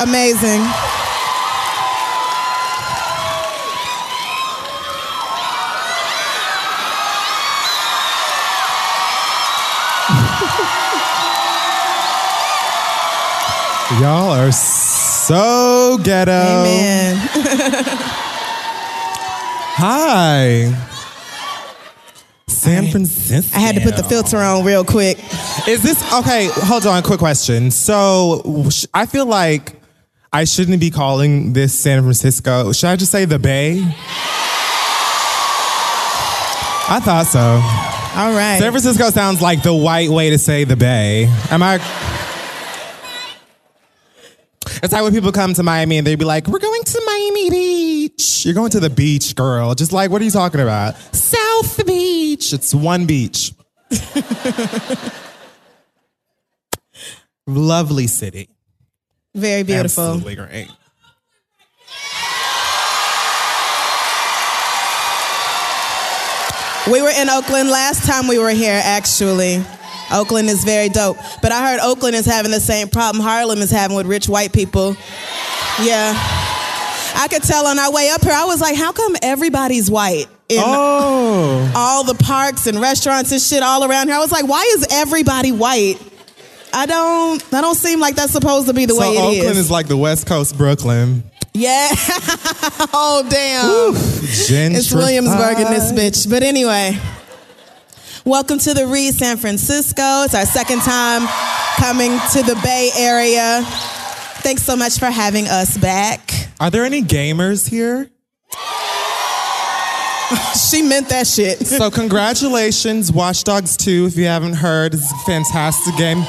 Amazing. Y'all are so ghetto. Amen. Hi. San Francisco. I had to put the filter on real quick. Is this okay? Hold on, quick question. So I feel like I shouldn't be calling this San Francisco. Should I just say the Bay? I thought so. All right. San Francisco sounds like the white way to say the Bay. Am I? It's like when people come to Miami and they'd be like, "We're going to Miami Beach." You're going to the beach, girl. Just like, what are you talking about? South Beach. It's one beach. Lovely city. Very beautiful. Absolutely great. We were in Oakland last time we were here, actually. Oakland is very dope. But I heard Oakland is having the same problem Harlem is having with rich white people. Yeah. I could tell on our way up here, I was like, how come everybody's white? In Oh. all the parks and restaurants and shit all around here. I was like, why is everybody white? I don't that don't seem like that's supposed to be the So way it is. Oakland is like the West Coast Brooklyn. yeah. oh damn. It's Williamsburg in this bitch. But anyway, welcome to the Read San Francisco. It's our second time coming to the Bay Area. Thanks so much for having us back. Are there any gamers here? She meant that shit. So congratulations, Watch Dogs 2. If you haven't heard, it's a fantastic game.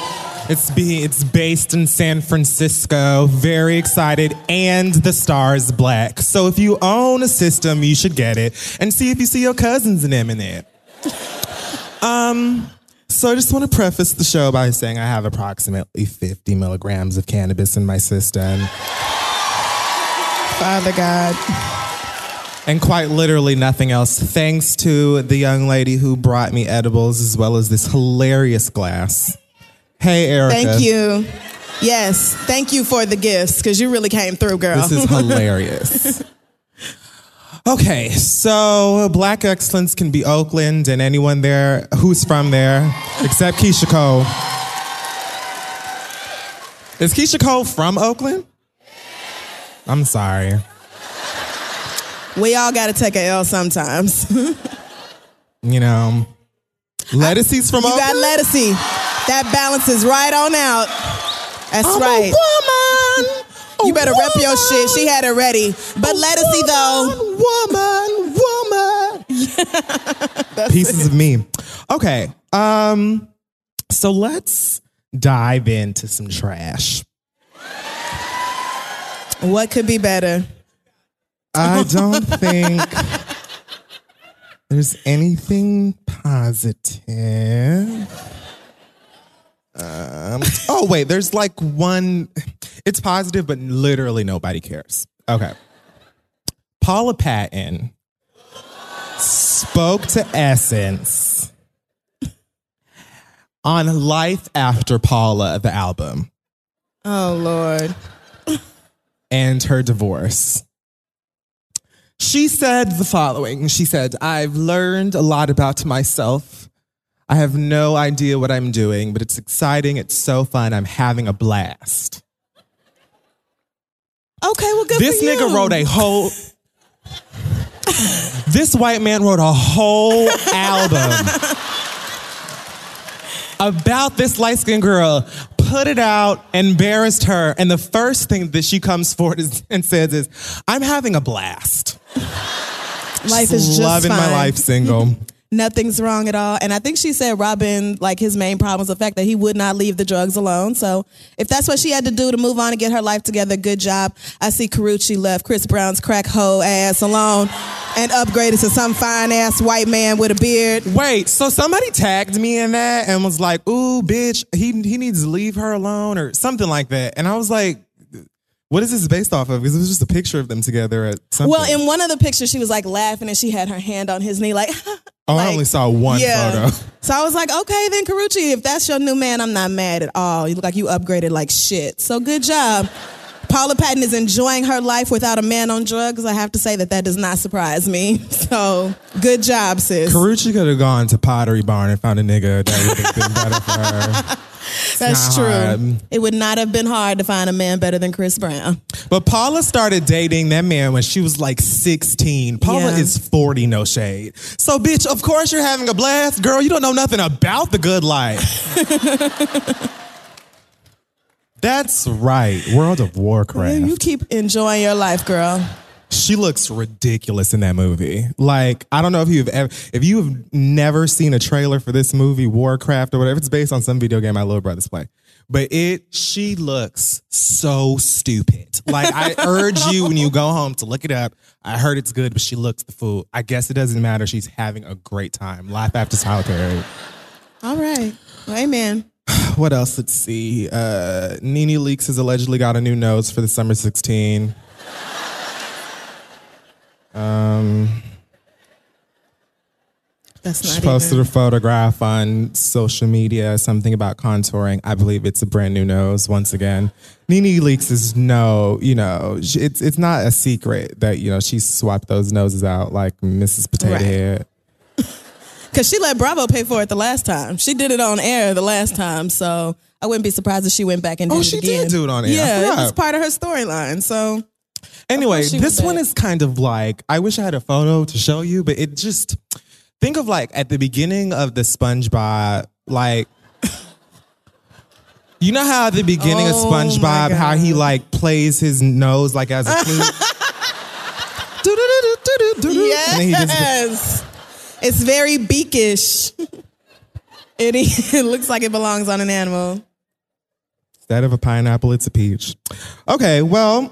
It's be it's based in San Francisco. Very excited, and the star is black. So if you own a system, you should get it and see if you see your cousins in them in it. Um. So I just want to preface the show by saying I have approximately 50 milligrams of cannabis in my system. Father God. and quite literally nothing else. Thanks to the young lady who brought me edibles as well as this hilarious glass. Hey, Erica. Thank you. Yes, thank you for the gifts because you really came through, girl. This is hilarious. Okay, so Black Excellence can be Oakland and anyone there who's from there, except Keyshia Cole. Is Keyshia Cole from Oakland? I'm sorry. we all got to take a L sometimes. you You know, Ledisi's from Oakland. You got Ledisi. That balances right on out. That's I'm right. a woman. You better rep your shit. She had it ready. But let us see though. Woman, woman. Pieces of me. Okay. Um, so let's dive into some trash. What could be better? I don't think there's anything positive. Um, oh wait, there's like one. It's positive, but literally nobody cares. Okay. Paula Patton spoke to Essence on Life After Paula, the album, Oh Lord. and her divorce. She said the following She said, I've learned a lot about myself. I have no idea what I'm doing, but it's exciting. It's so fun. I'm having a blast. Okay, well, good This for you. nigga wrote a whole. this white man wrote a whole album about this light skinned girl, put it out, embarrassed her, and the first thing that she comes forward is, and says is, I'm having a blast. Life is just loving my life single. Nothing's wrong at all. And I think she said Robin, like his main problem was the fact that he would not leave the drugs alone. So if that's what she had to do to move on and get her life together, good job. I see Karrueche left Chris Brown's crack hoe ass alone and upgraded to some fine ass white man with a beard. Wait, so somebody tagged me in that and was like, "Ooh, bitch, he he needs to leave her alone" or something like that. And I was like, "What is this based off of?" Because it was just a picture of them together at something. Well, in one of the pictures, she was like laughing and she had her hand on his knee, like, oh, I only saw one yeah. photo. So I was like, okay, then Karrueche, if that's your new man, I'm not mad at all. You look like you upgraded like shit. So good job. Paula Patton is enjoying her life without a man on drugs. I have to say that that does not surprise me. So good job, sis. Karrueche could have gone to Pottery Barn and found a nigga that would have been better for her. That's true. hard. It would not have been hard to find a man better than Chris Brown. But Paula started dating that man when she was like 16. Paula Yeah. is 40, no shade. So, bitch, of course you're having a blast. Girl, you don't know nothing about the good life. That's right. World of Warcraft. You keep enjoying your life, girl. She looks ridiculous in that movie. Like, I don't know if you've ever, if you have never seen a trailer for this movie, Warcraft or whatever, it's based on some video game my little brothers play. But it, she looks so stupid. Like, I urge you when you go home to look it up. I heard it's good, but she looks the fool. I guess it doesn't matter. She's having a great time. Life after solitary. All right. Well, amen. What else? Let's see. Uh, NeNe Leakes has allegedly got a new nose for the summer 16. Um, That's She posted even. a photograph on social media, something about contouring. I believe it's a brand new nose once again. NeNe Leakes is no, you know, it's it's not a secret that you know she swapped those noses out like Mrs. Potato Right. Head. Because she let Bravo pay for it the last time. She did it on air the last time. So I wouldn't be surprised if she went back and oh, did Oh, it again. Oh, she did do it on air. Yeah, it was part of her storyline. So Anyway, this one is kind of like I wish I had a photo to show you, but it just think of like at the beginning of the SpongeBob, like you know how at the beginning Oh, of SpongeBob, how he like plays his nose like as a flute. He just yes, it's very beakish. it, it looks like it belongs on an animal. instead of a pineapple, it's a peach. Okay, well,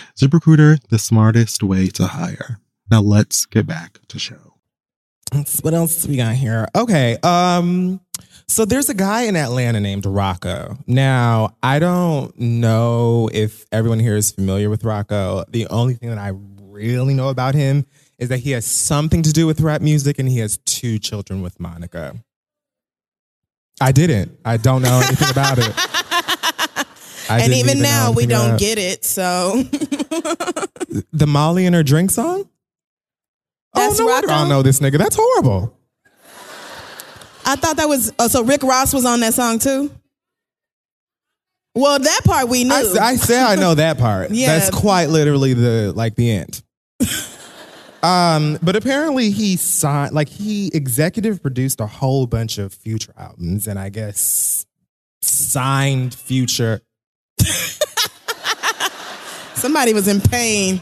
ZipRecruiter, the smartest way to hire. Now let's get back to show. What else we got here? Okay. Um, so there's a guy in Atlanta named Rocko. Now, I don't know if everyone here is familiar with Rocko. The only thing that I really know about him is that he has something to do with rap music and he has two children with Monica. I didn't. I don't know anything about it. I and even now we don't get it. So the Molly and her drink song. That's oh no, Rocko? I don't know this nigga. That's horrible. I thought that was oh, so. Rick Ross was on that song too. Well, that part we knew. I, I say I know that part. yeah, that's quite literally the like the end. um, but apparently he signed, like he executive produced a whole bunch of Future albums, and I guess signed Future Somebody was in pain.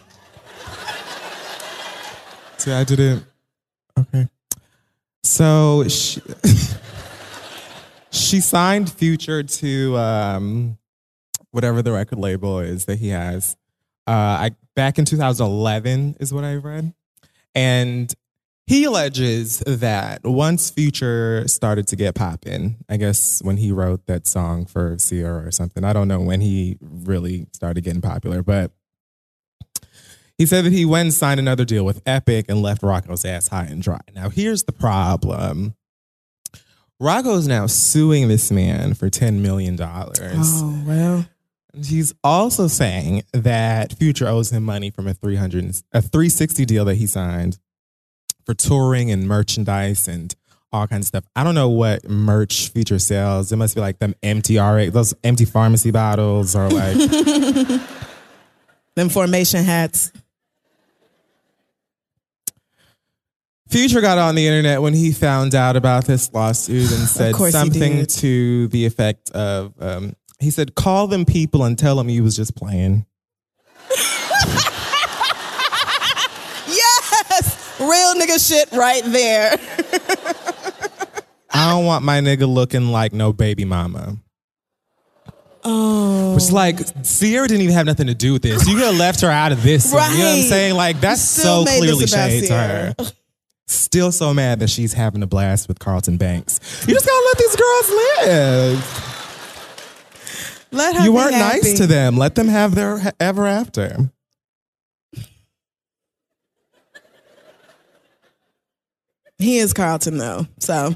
See, I didn't. Okay. So she, she signed Future to um, whatever the record label is that he has. Uh, I back in 2011 is what I read, and he alleges that once Future started to get popping, I guess when he wrote that song for Ciara or something, I don't know when he really started getting popular, but he said that he went and signed another deal with Epic and left Rocko's ass high and dry. Now, here's the problem. Rocko's now suing this man for $10 million. Oh, well. He's also saying that Future owes him money from a 300 a 360 deal that he signed for touring and merchandise and all kinds of stuff. I don't know what merch Future sells. It must be like them empty RA, those empty pharmacy bottles or like them formation hats. Future got on the internet when he found out about this lawsuit and said something to the effect of, um, he said, call them people and tell them he was just playing. Real nigga shit right there. I don't want my nigga looking like no baby mama. Oh. Which like Ciara didn't even have nothing to do with this. You could have left her out of this. Right. You know what I'm saying? Like that's so clearly shade to her. Still so mad that she's having a blast with Carlton Banks. You just gotta let these girls live. Let her You weren't happy. nice to them. Let them have their ever after. He is Carlton though, so.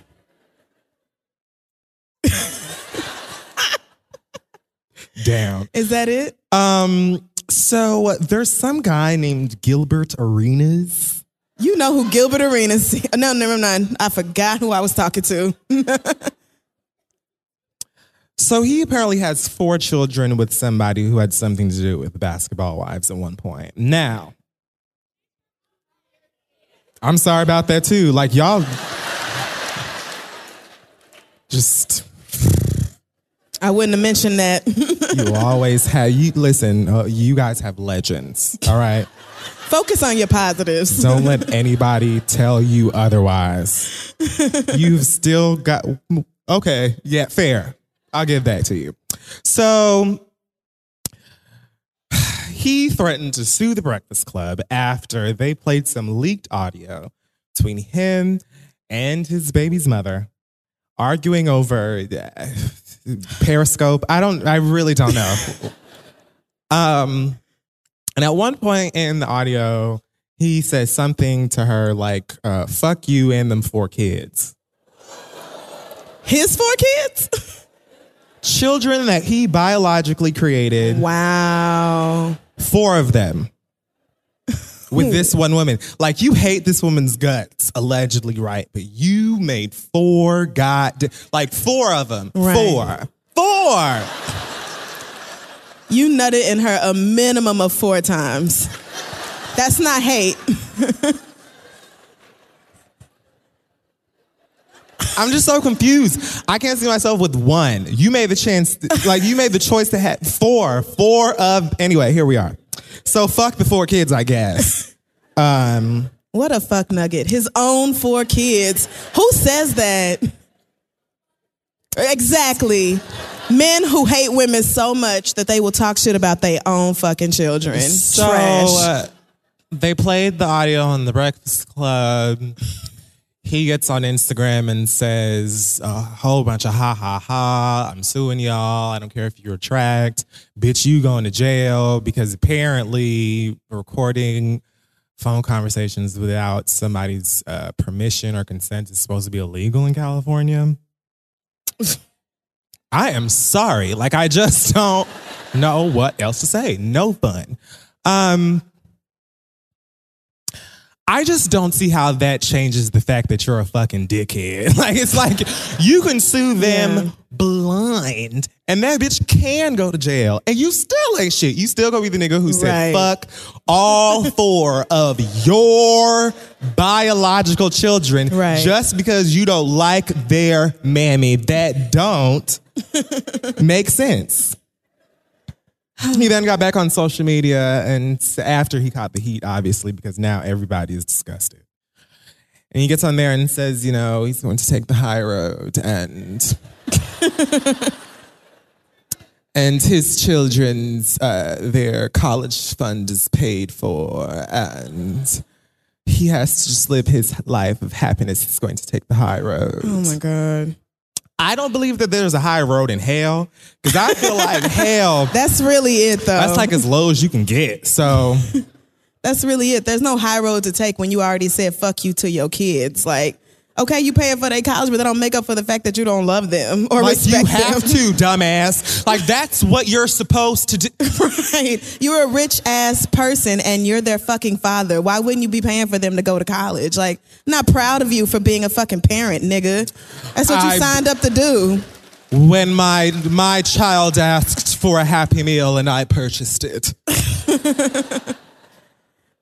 Down. Is that it? Um. So uh, there's some guy named Gilbert Arenas. You know who Gilbert Arenas? No, never mind. I forgot who I was talking to. so he apparently has four children with somebody who had something to do with basketball wives at one point. Now, I'm sorry about that too. Like y'all just I wouldn't have mentioned that. you always have you listen, uh, you guys have legends. All right. Focus on your positives. Don't let anybody tell you otherwise. You've still got okay, yeah, fair. I'll give that to you. So he threatened to sue the Breakfast Club after they played some leaked audio between him and his baby's mother arguing over uh, Periscope. I don't, I really don't know. um, and at one point in the audio, he says something to her like, uh, fuck you and them four kids. His four kids? Children that he biologically created. Wow. Four of them with this one woman. Like you hate this woman's guts, allegedly, right? But you made four god, like four of them. Right. Four. Four. You nutted in her a minimum of four times. That's not hate. I'm just so confused. I can't see myself with one. You made the chance, like you made the choice to have four, four of. Anyway, here we are. So fuck the four kids, I guess. Um, what a fuck nugget. His own four kids. Who says that? Exactly. Men who hate women so much that they will talk shit about their own fucking children. So, Trash. Uh, they played the audio on the Breakfast Club. He gets on Instagram and says a whole bunch of ha ha ha. I'm suing y'all. I don't care if you retract. Bitch, you going to jail because apparently recording phone conversations without somebody's uh, permission or consent is supposed to be illegal in California. I am sorry. Like I just don't know what else to say. No fun. Um I just don't see how that changes the fact that you're a fucking dickhead. Like it's like you can sue them Yeah. blind and that bitch can go to jail and you still ain't shit. You still gonna be the nigga who said Right. fuck all four of your biological children Right. just because you don't like their mammy. That don't make sense. He then got back on social media and after he caught the heat, obviously, because now everybody is disgusted. And he gets on there and says, you know, he's going to take the high road and and his children's uh, their college fund is paid for and he has to just live his life of happiness. He's going to take the high road. oh my God. I don't believe that there's a high road in hell because I feel like hell That's really it though. that's like as low as you can get. So That's really it. There's no high road to take when you already said fuck you to your kids. Like, okay, you paying for their college, but they don't make up for the fact that you don't love them or like you respect have them. to, dumbass. Like that's what you're supposed to do. right. You're a rich ass person and you're their fucking father. Why wouldn't you be paying for them to go to college? Like, I'm not proud of you for being a fucking parent, nigga. That's what you signed up to do. When my my child asked for a happy meal and I purchased it.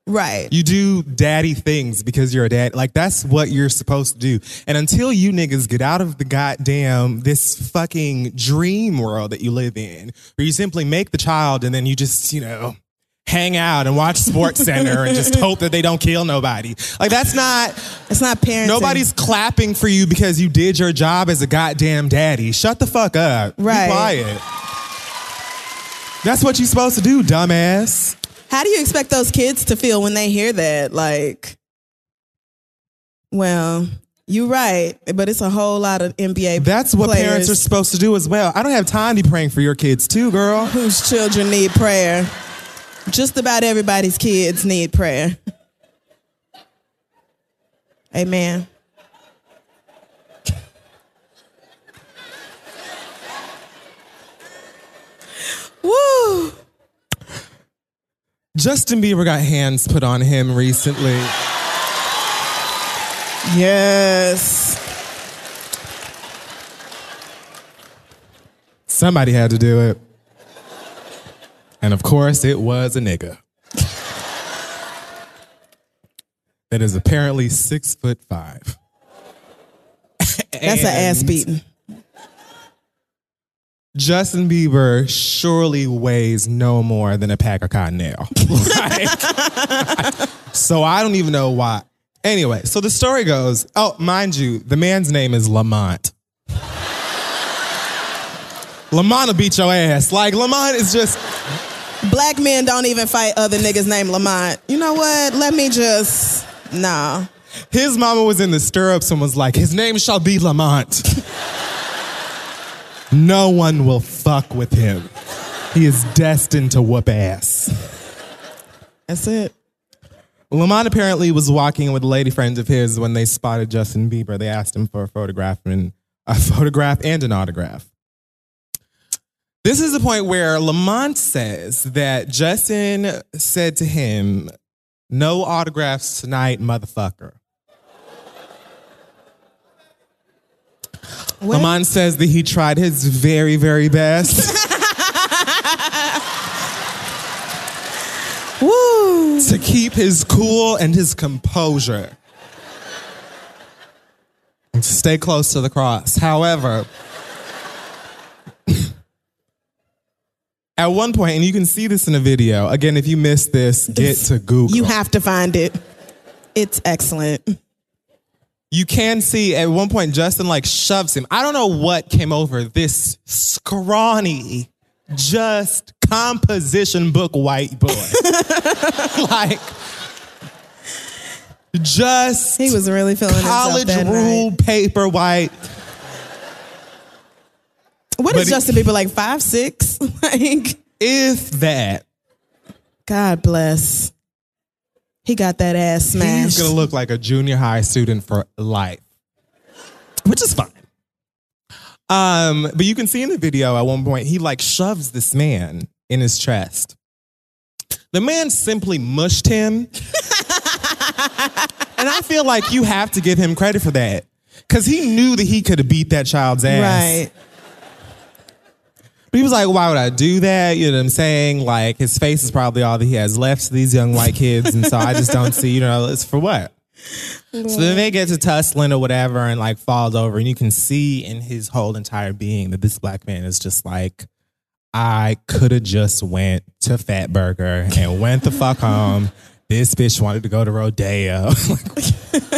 Right. You do daddy things because you're a dad. Like that's what you're supposed to do. And until you niggas get out of the goddamn this fucking dream world that you live in, where you simply make the child and then you just, you know, hang out and watch Sports Center and just hope that they don't kill nobody. Like that's not it's not parenting. nobody's clapping for you because you did your job as a goddamn daddy. Shut the fuck up. Right. Be quiet. That's what you're supposed to do, dumbass. How do you expect those kids to feel when they hear that? Like, well, you're right, but it's a whole lot of NBA. That's what players parents are supposed to do as well. I don't have time to be praying for your kids too, girl. whose children need prayer. Just about everybody's kids need prayer. Amen. Woo! Justin Bieber got hands put on him recently. Yes. Somebody had to do it. And of course, it was a nigga. that is apparently six foot five. That's an ass beating. Justin Bieber surely weighs no more than a pack of cottonelle. Like, so I don't even know why. Anyway, so the story goes. Oh, mind you, the man's name is Lamont. Lamont will beat your ass. Like Lamont is just Black men don't even fight other niggas named Lamont. You know what? Let me just nah. his mama was in the stirrups and was like, his name shall be Lamont. No one will fuck with him. He is destined to whoop ass. That's it. Lamont apparently was walking with lady friends of his when they spotted Justin Bieber. They asked him for a photograph and a photograph and an autograph. This is the point where Lamont says that Justin said to him, "No autographs tonight, motherfucker." Lamont says that he tried his very, very best. Woo! To keep his cool and his composure. And to stay close to the cross. However, at one point, and you can see this in a video. Again, if you missed this, get to Google. You have to find it. It's excellent. You can see at one point Justin like shoves him. I don't know what came over this scrawny, just composition book white boy. like just he was really feeling college rule night. paper white. What but is Justin Bieber like five six? like If that, God bless. He got that ass smashed. he's gonna look like a junior high student for life, which is fine. Um, but you can see in the video at one point he like shoves this man in his chest. The man simply mushed him, and I feel like you have to give him credit for that because he knew that he could have beat that child's ass. right. But he was like, why would I do that? You know what I'm saying? Like, his face is probably all that he has left to these young white kids. And so I just don't see, you know, it's for what? So then they get to tussling or whatever and like falls over. And you can see in his whole entire being that this black man is just like, I could have just went to Fat Burger and went the fuck home. This bitch wanted to go to Rodeo.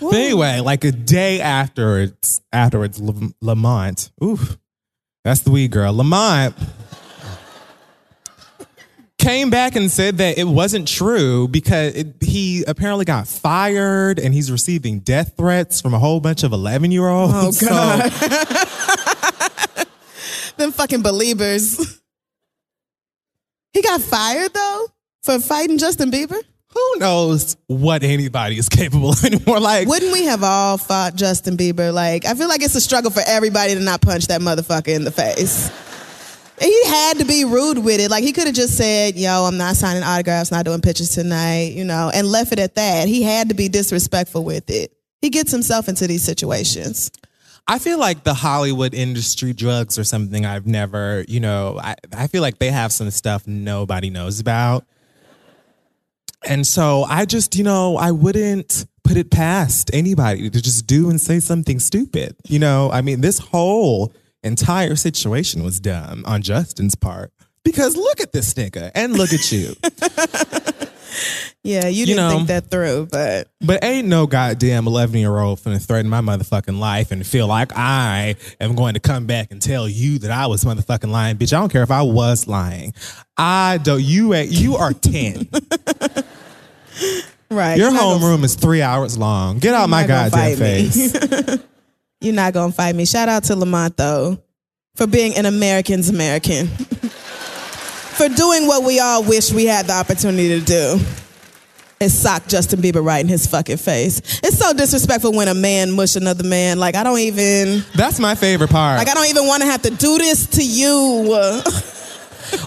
But anyway, like a day afterwards, afterwards, Lam- Lamont, oof, that's the weed girl, Lamont came back and said that it wasn't true because it, he apparently got fired and he's receiving death threats from a whole bunch of 11 year olds. Oh, God. Them fucking believers. He got fired though for fighting Justin Bieber. Who knows what anybody is capable of anymore? Like, Wouldn't we have all fought Justin Bieber? Like, I feel like it's a struggle for everybody to not punch that motherfucker in the face. He had to be rude with it. Like, he could have just said, yo, I'm not signing autographs, not doing pictures tonight, you know, and left it at that. He had to be disrespectful with it. He gets himself into these situations. I feel like the Hollywood industry drugs or something I've never, you know, I, I feel like they have some stuff nobody knows about. And so I just, you know, I wouldn't put it past anybody to just do and say something stupid. You know, I mean, this whole entire situation was dumb on Justin's part because look at this nigga and look at you. Yeah, you You didn't know. think that through, but But ain't no goddamn 11 year old finna threaten my motherfucking life and feel like I am going to come back and tell you that I was motherfucking lying. Bitch, I don't care if I was lying. I don't, you, at- you are 10. right. Your you're not gonna- homeroom is three hours long. Get out my goddamn face. You're not gonna fight me. Shout out to Lamont though, for being an American's American. for doing what we all wish we had the opportunity to do. Is sock Justin Bieber right in his fucking face. It's so disrespectful when a man mush another man. Like I don't even That's my favorite part. like I don't even want to have to do this to you.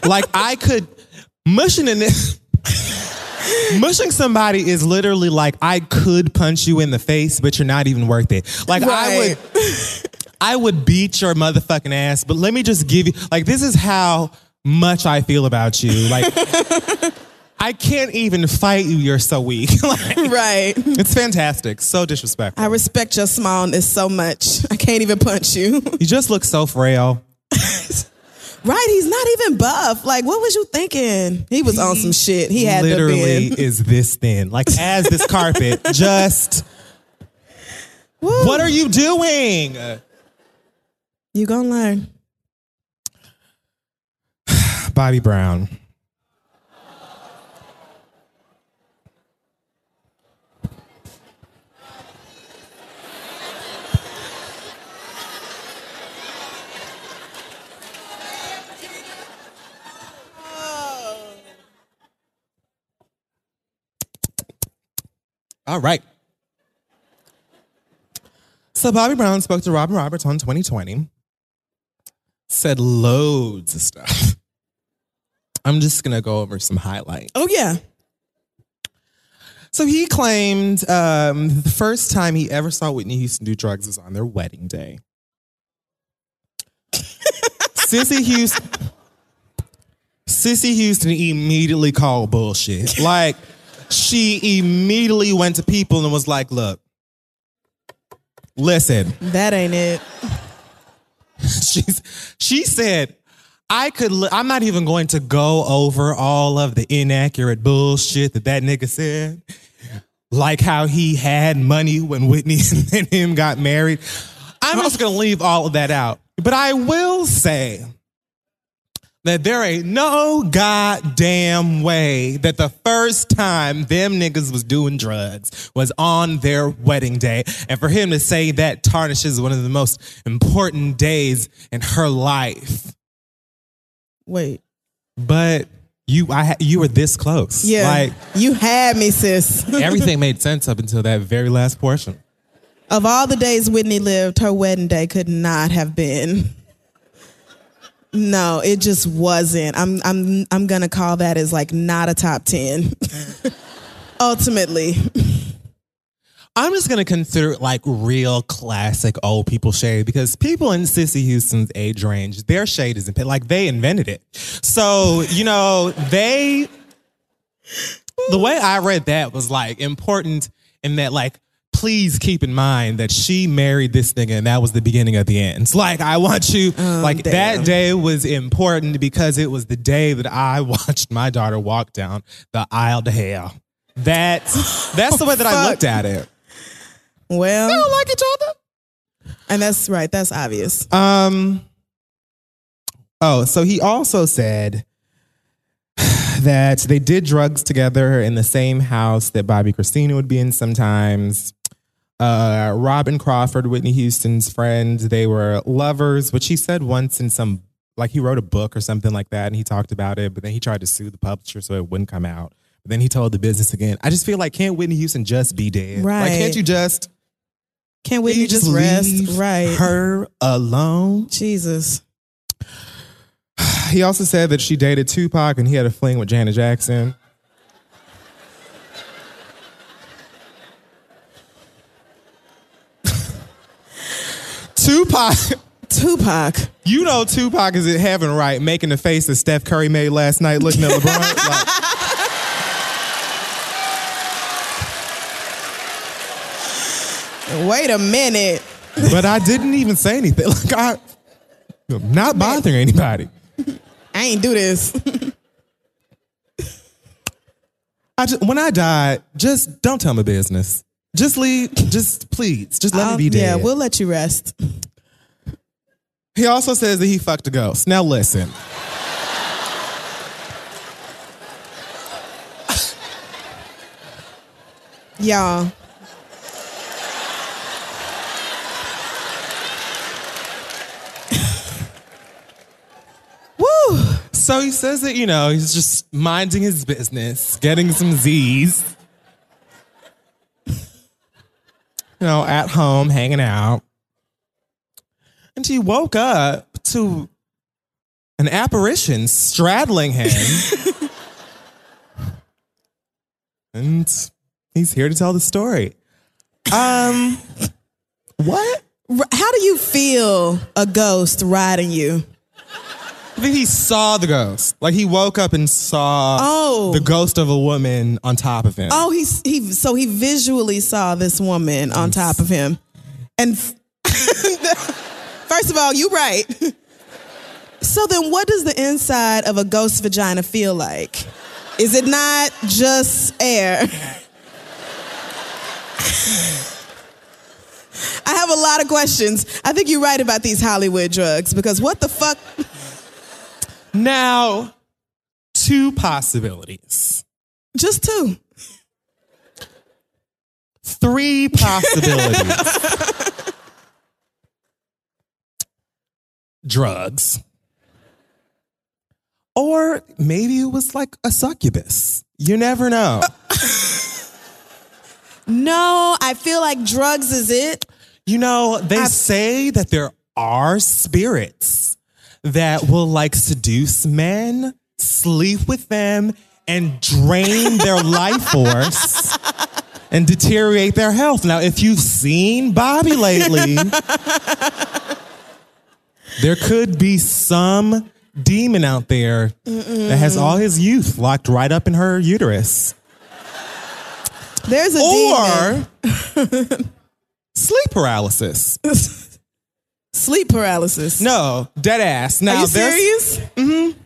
like I could mushing in this. Mushing somebody is literally like I could punch you in the face, but you're not even worth it. Like I would, I would beat your motherfucking ass. But let me just give you like this is how much I feel about you. Like I can't even fight you. You're so weak. like, right. it's fantastic. So disrespectful. I respect your smallness so much. I can't even punch you. you just look so frail. Right, he's not even buff. Like, what was you thinking? He was on some shit. He had literally is this thin. Like as this carpet. just what are you doing? You gonna learn. Bobby Brown. All right. So Bobby Brown spoke to Robin Roberts on 2020. Said loads of stuff. I'm just gonna go over some highlights. Oh yeah. So he claimed um, the first time he ever saw Whitney Houston do drugs was on their wedding day. Cissy Houston, Cissy Houston immediately called bullshit. like, she immediately went to people and was like, look, listen. That ain't it. She's, she said, I could, li- I'm not even going to go over all of the inaccurate bullshit that that nigga said. Like how he had money when Whitney and him got married. I'm just gonna leave all of that out. But I will say that there ain't no goddamn way that the first time them niggas was doing drugs was on their wedding day. And for him to say that tarnishes one of the most important days in her life. Wait. But you I you were this close. Yeah. Like you had me, sis. everything made sense up until that very last portion. of all the days Whitney lived, her wedding day could not have been. No, it just wasn't. I'm I'm I'm gonna call that as like not a top ten. Ultimately. I'm just gonna consider it like real classic old people shade because people in Cissy Houston's age range, their shade isn't like they invented it. So you know they. The way I read that was like important in that like please keep in mind that she married this nigga and that was the beginning of the ends. Like I want you like damn. that day was important because it was the day that I watched my daughter walk down the aisle to hell. That's that's the way that I looked at it. Well, They don't like each other. and that's right. That's obvious. Um. Oh, so he also said that they did drugs together in the same house that Bobbi Kristina would be in sometimes. Uh, Robyn Crawford, Whitney Houston's friend, they were lovers, which he said once in some, like he wrote a book or something like that, and he talked about it, but then he tried to sue the publisher so it wouldn't come out. But then he told the business again. I just feel like, can't Whitney Houston just be dead? Right? Like, can't you just, Can't can't Whitney just, just rest? Right. her alone? Jesus. He also said that she dated Tupac and he had a fling with Janet Jackson. Tupac, Tupac. you know Tupac is in heaven, right? Making the face that Steph Curry made last night looking at LeBron. Like, Wait a minute. but I didn't even say anything. Like I, I'm not bothering anybody. I ain't do this. I just, when I die, just don't tell my business. Just leave. Just please, just let I'll- me um, be dead. Yeah, we'll let you rest. He also says that he fucked a ghost. Now listen. Y'all. Woo! So he says that, you know, he's just minding his business, getting some Z's. Know, at home, hanging out. And he woke up to an apparition straddling him. and he's here to tell the story. Um, what? How do you feel a ghost riding you? I think he saw the ghost. Like he woke up and saw Oh. the ghost of a woman on top of him. Oh, he's he so he visually saw this woman on top of him. And f- first of all, you right. So then what does the inside of a ghost vagina feel like? Is it not just air? I have a lot of questions. I think you're right about these Hollywood drugs because what the fuck? Now, two possibilities. Just two. Three possibilities. Drugs. Or maybe it was like a succubus. You never know. No, I feel like drugs is it. You know, they I- say that there are spirits that will like seduce men, sleep with them, and drain their life force and deteriorate their health. Now, if you've seen Bobby lately, there could be some demon out there Mm-mm. that has all his youth locked right up in her uterus. There's a or sleep paralysis. sleep paralysis. No, dead ass. Now, Are you serious? Mm-hmm.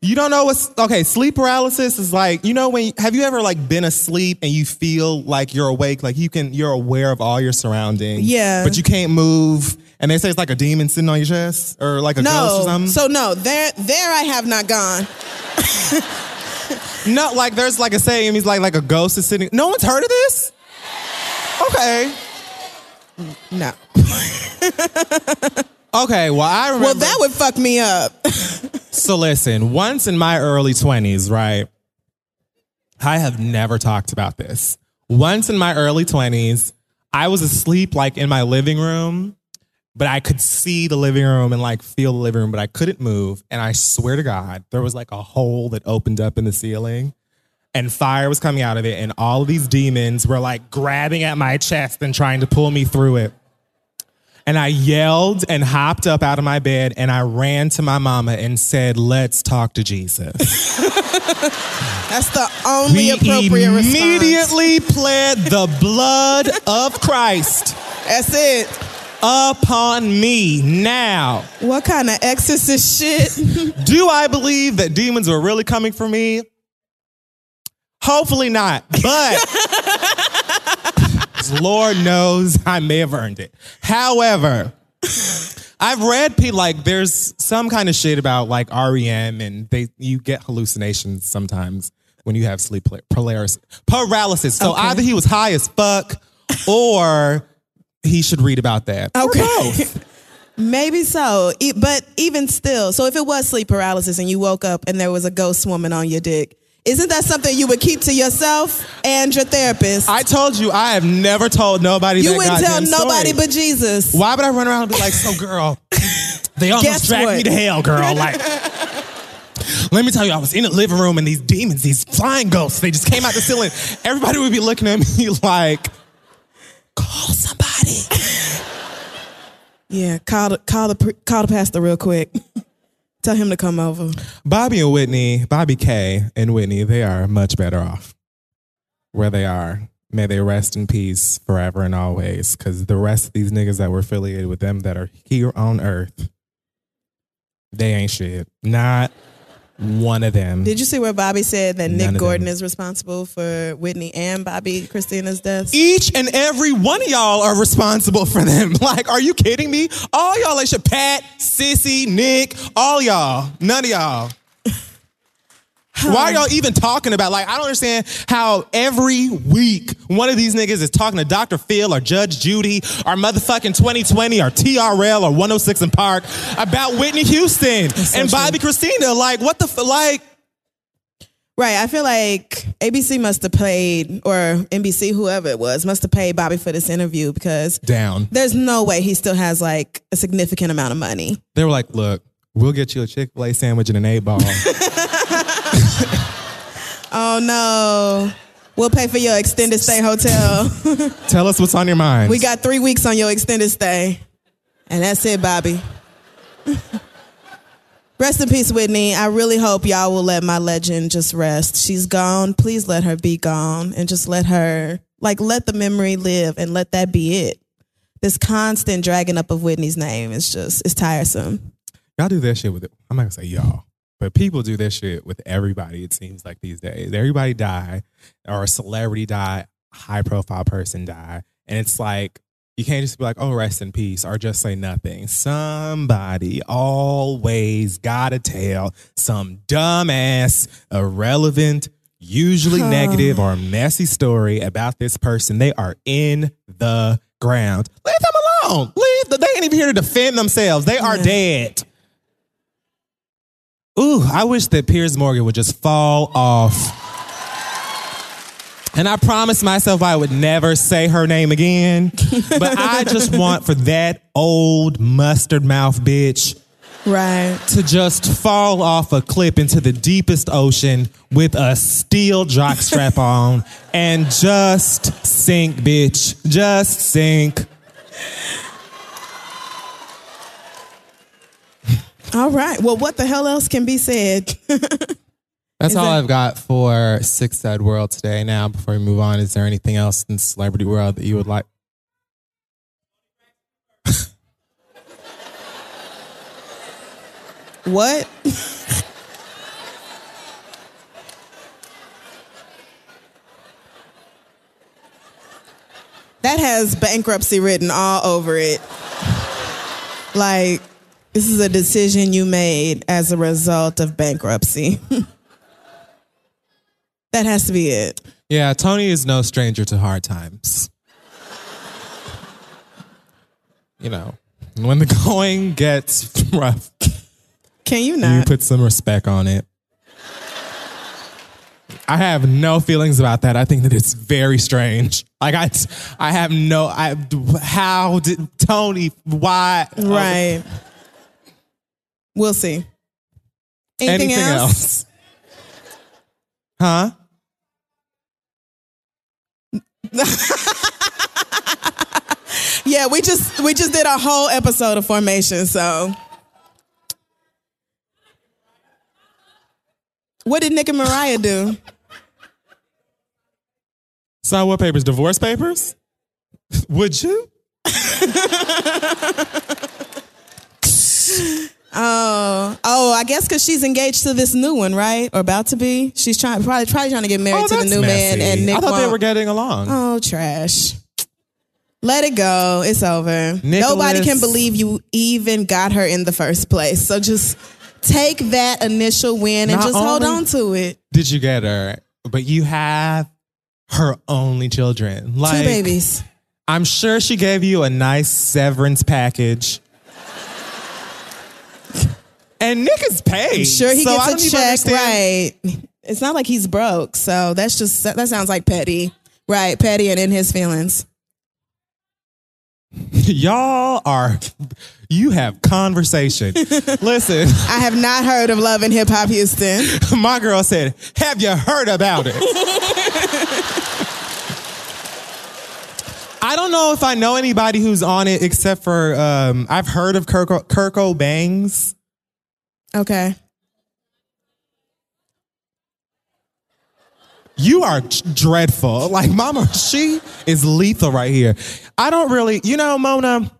You don't know what's okay. Sleep paralysis is like you know when have you ever like been asleep and you feel like you're awake, like you can you're aware of all your surroundings. Yeah, but you can't move. And they say it's like a demon sitting on your chest or like a no, ghost or something. So no, there there I have not gone. no, like there's like a saying, he's like like a ghost is sitting. No one's heard of this. Okay. No. okay, well I remember. Well, that would fuck me up. so listen, once in my early 20s, right? I have never talked about this. Once in my early 20s, I was asleep like in my living room, but I could see the living room and like feel the living room, but I couldn't move. And I swear to God, there was like a hole that opened up in the ceiling and fire was coming out of it. And all of these demons were like grabbing at my chest and trying to pull me through it. And I yelled and hopped up out of my bed and I ran to my mama and said, Let's talk to Jesus. That's the only we appropriate response. immediately pled the blood of Christ. That's it. Upon me now. What kind of exorcist shit? Do I believe that demons are really coming for me? Hopefully not. But Lord knows I may have earned it. However, I've read people like there's some kind of shit about like REM and they you get hallucinations sometimes when you have sleep paralysis. Paralysis. So okay. either he was high as fuck or he should read about that. Okay. Maybe so. But even still, so if it was sleep paralysis and you woke up and there was a ghost woman on your dick, isn't that something you would keep to yourself and your therapist? I told you I have never told nobody. You wouldn't tell nobody story. but Jesus. Why would I run around and be like, "So, girl, they almost dragged me to hell, girl"? Like, let me tell you, I was in the living room and these demons, these flying ghosts, they just came out the ceiling. Everybody would be looking at me like, "Call somebody." Yeah, call the call the call the pastor real quick. Tell him to come over. Bobby and Whitney, Bobbi K and Whitney, they are much better off where they are. May they rest in peace forever and always. Because the rest of these niggas that were affiliated with them that are here on earth, they ain't shit. Not one of them. Did you see where Bobby said that Nick Gordon is responsible for Whitney and Bobbi Kristina's deaths? Each and every one of y'all are responsible for them. Like, are you kidding me? All y'all, like Pat, Cissy, Nick, all y'all, none of y'all. Why are y'all even talking about? Like, I don't understand how every week one of these niggas is talking to Dr. Phil or Judge Judy or motherfucking 2020 or TRL or 106 & Park about Whitney Houston so and true. Bobbi Kristina. Like, what the, f- like, Right. I feel like ABC must have paid, or NBC, whoever it was, must have paid Bobby for this interview because down. There's no way he still has like a significant amount of money. They were like, "Look, we'll get you a Chick Fil A sandwich and an eight ball." oh no. We'll pay for your extended stay hotel. Tell us what's on your mind. We got three weeks on your extended stay. And that's it, Bobby. rest in peace, Whitney. I really hope y'all will let my legend just rest. She's gone. Please let her be gone and just let her, like, let the memory live and let that be it. This constant dragging up of Whitney's name is just, it's tiresome. Y'all do that shit with it. I'm not gonna say y'all. But people do this shit with everybody, it seems like these days. Everybody die, or a celebrity die, high profile person die. And it's like, you can't just be like, oh, rest in peace, or just say nothing. Somebody always gotta tell some dumbass, irrelevant, usually negative or messy story about this person. They are in the ground. Leave them alone. Leave. They ain't even here to defend themselves. They are yeah. dead. Ooh, I wish that Piers Morgan would just fall off. And I promised myself I would never say her name again. But I just want for that old mustard mouth bitch right to just fall off a cliff into the deepest ocean with a steel jock strap on and just sink bitch just sink All right. Well, what the hell else can be said? That's is all that- I've got for Six Sad World today. Now, before we move on, is there anything else in celebrity world that you would like? what? that has bankruptcy written all over it. Like, this is a decision you made as a result of bankruptcy. that has to be it. Yeah, Tony is no stranger to hard times. you know, when the going gets rough, can you not? You put some respect on it. I have no feelings about that. I think that it's very strange. Like I, I have no. I how did Tony? Why? Right. We'll see. Anything, Anything else? else? Huh? yeah, we just we just did a whole episode of formation, so What did Nick and Mariah do? Sign what papers? Divorce papers? Would you? Oh, oh! I guess because she's engaged to this new one, right? Or about to be. She's trying, probably, probably trying to get married oh, to the new messy. man. And Nick I thought won't. they were getting along. Oh, trash! Let it go. It's over. Nicholas. Nobody can believe you even got her in the first place. So just take that initial win and Not just hold on to it. Did you get her? But you have her only children. Like, Two babies. I'm sure she gave you a nice severance package and Nick is paid. I'm sure, he so gets a check, right? It's not like he's broke, so that's just that sounds like petty, right? Petty and in his feelings. Y'all are, you have conversation. Listen, I have not heard of Love and Hip Hop Houston. My girl said, "Have you heard about it?" I don't know if I know anybody who's on it except for um, I've heard of Kirk, Kirko Bangz. Okay. You are dreadful. Like, mama, she is lethal right here. I don't really, you know, Mona,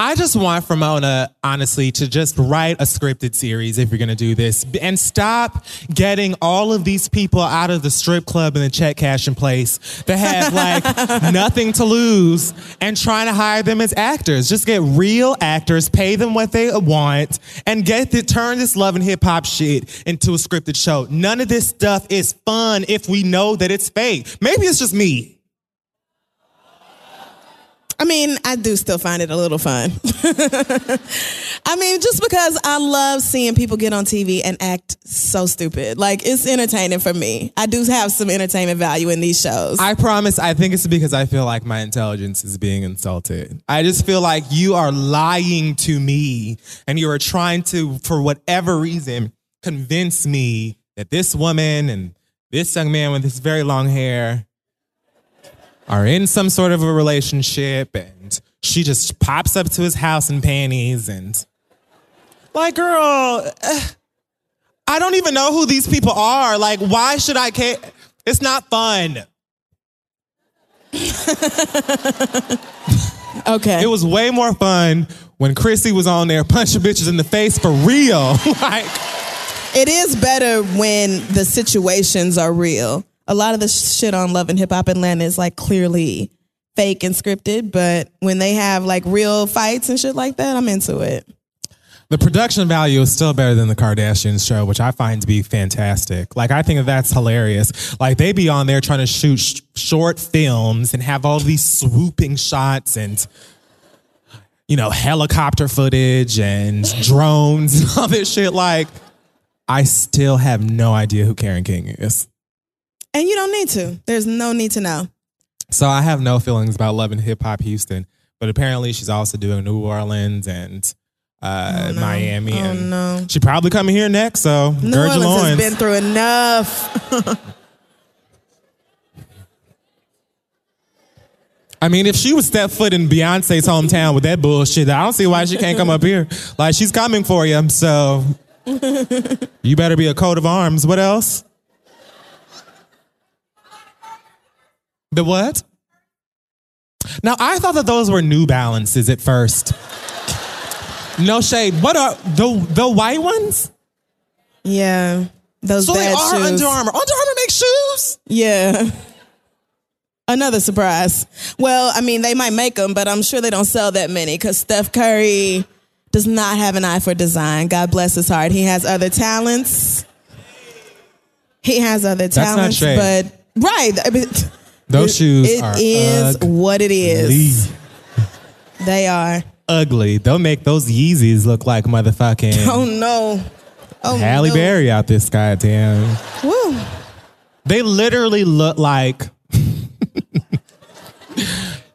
I just want Ramona, honestly, to just write a scripted series if you're gonna do this and stop getting all of these people out of the strip club and the check cashing place that have like nothing to lose and trying to hire them as actors. Just get real actors, pay them what they want, and get to turn this love and hip hop shit into a scripted show. None of this stuff is fun if we know that it's fake. Maybe it's just me. I mean, I do still find it a little fun. I mean, just because I love seeing people get on TV and act so stupid. Like, it's entertaining for me. I do have some entertainment value in these shows. I promise, I think it's because I feel like my intelligence is being insulted. I just feel like you are lying to me and you are trying to, for whatever reason, convince me that this woman and this young man with this very long hair are in some sort of a relationship and she just pops up to his house in panties and like girl uh, i don't even know who these people are. Like why should i care? It's not fun. Okay. It was way more fun when chrissy was on there punching bitches in the face for real. Like it is better when the situations are real a lot of the shit on Love and Hip Hop Atlanta is like clearly fake and scripted, but when they have like real fights and shit like that, I'm into it. The production value is still better than the Kardashians show, which I find to be fantastic. Like, I think that that's hilarious. Like, they be on there trying to shoot sh- short films and have all these swooping shots and, you know, helicopter footage and drones and all this shit. Like, I still have no idea who Karen King is. And you don't need to. There's no need to know. So I have no feelings about loving hip hop Houston, but apparently she's also doing New Orleans and uh, oh, no. Miami. Oh, and no. She probably coming here next. So New Orleans has been through enough. I mean, if she was step foot in Beyonce's hometown with that bullshit, I don't see why she can't come up here. Like she's coming for you, so you better be a coat of arms. What else? The what? Now I thought that those were New Balances at first. No shade. What are the the white ones? Yeah, those So they are shoes. Under Armour. Under Armour makes shoes. Yeah. Another surprise. Well, I mean, they might make them, but I'm sure they don't sell that many because Steph Curry does not have an eye for design. God bless his heart. He has other talents. He has other not talents, but right. I mean, Those it- shoes it are is what it is. They are. ugly. They'll make those Yeezys look like motherfucking Oh no. Oh Halle no. Berry out this goddamn. Woo. They literally look like.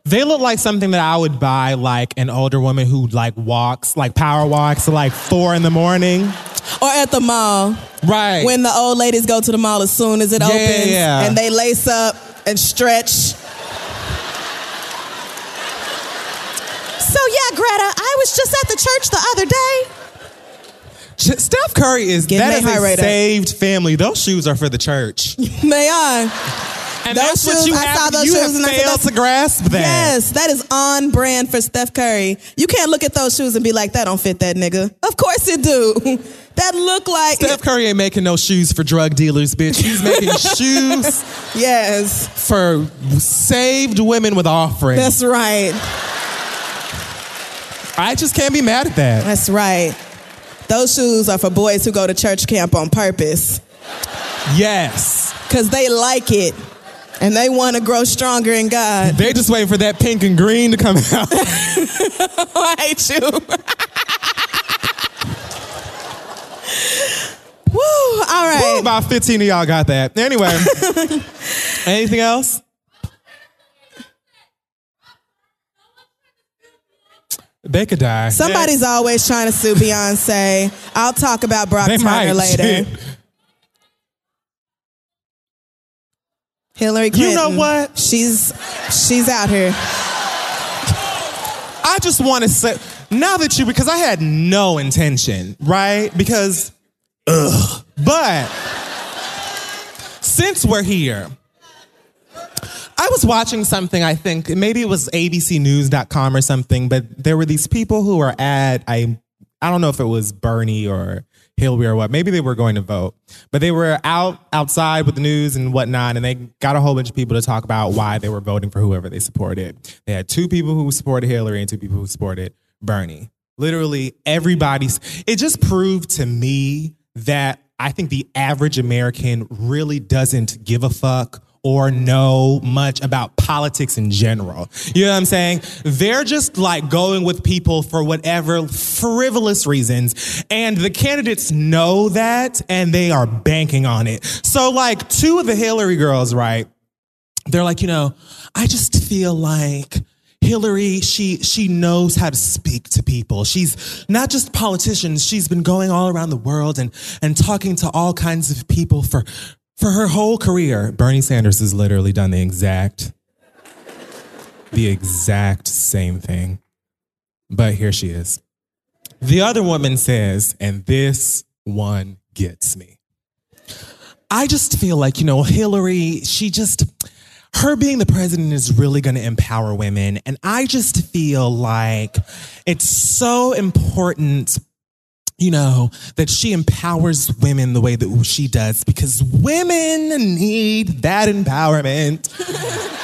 they look like something that I would buy like an older woman who like walks, like power walks at like four in the morning. Or at the mall. Right. when the old ladies go to the mall as soon as it Yeah, opens yeah. and they lace up and stretch. So yeah, Greta, I was just at the church the other day. Steph Curry is Get that my is heart a saved family. Those shoes are for the church. They are. And Those that's what shoes, you I have, saw those you shoes and I failed to grasp that. Yes, that is on brand for Steph Curry. You can't look at those shoes and be like, that don't fit that nigga. Of course it do. that look like Steph Curry ain't making no shoes for drug dealers, bitch. He's making shoes Yes, for saved women with offerings. that's right. I just can't be mad at that. That's right. Those shoes are for boys who go to church camp on purpose. Yes. because they like it and they want to grow stronger in God. They just waiting for that pink and green to come out. I hate you. Woo! All right. Woo, about 15 of y'all got that. Anyway, anything else? They could die. Somebody's always trying to sue Beyonce. I'll talk about Brock They Turner might. later. Hillary You know what? She's she's out here. I just want to say, now that you, because I had no intention, right? Because, ugh. But since we're here, I was watching something, I think, maybe it was abcnews.com or something, but there were these people who were at, I, I don't know if it was Bernie or Hillary or what. Maybe they were going to vote, but they were out outside with the news and whatnot, and they got a whole bunch of people to talk about why they were voting for whoever they supported. They had two people who supported Hillary and two people who supported Bernie. Literally everybody's. It just proved to me that I think the average American really doesn't give a fuck or know much about politics in general. You know what I'm saying? They're just like going with people for whatever frivolous reasons. And the candidates know that and they are banking on it. So, like, two of the Hillary girls, right? They're like, you know, I just feel like Hillary, she she knows how to speak to people. She's not just politicians. She's been going all around the world and and talking to all kinds of people for for her whole career. Bernie Sanders has literally done the exact the exact same thing. But here she is. The other woman says, and this one gets me. I just feel like, you know, Hillary, she just, her being the president is really going to empower women. And I just feel like it's so important, you know, that she empowers women the way that she does because women need that empowerment.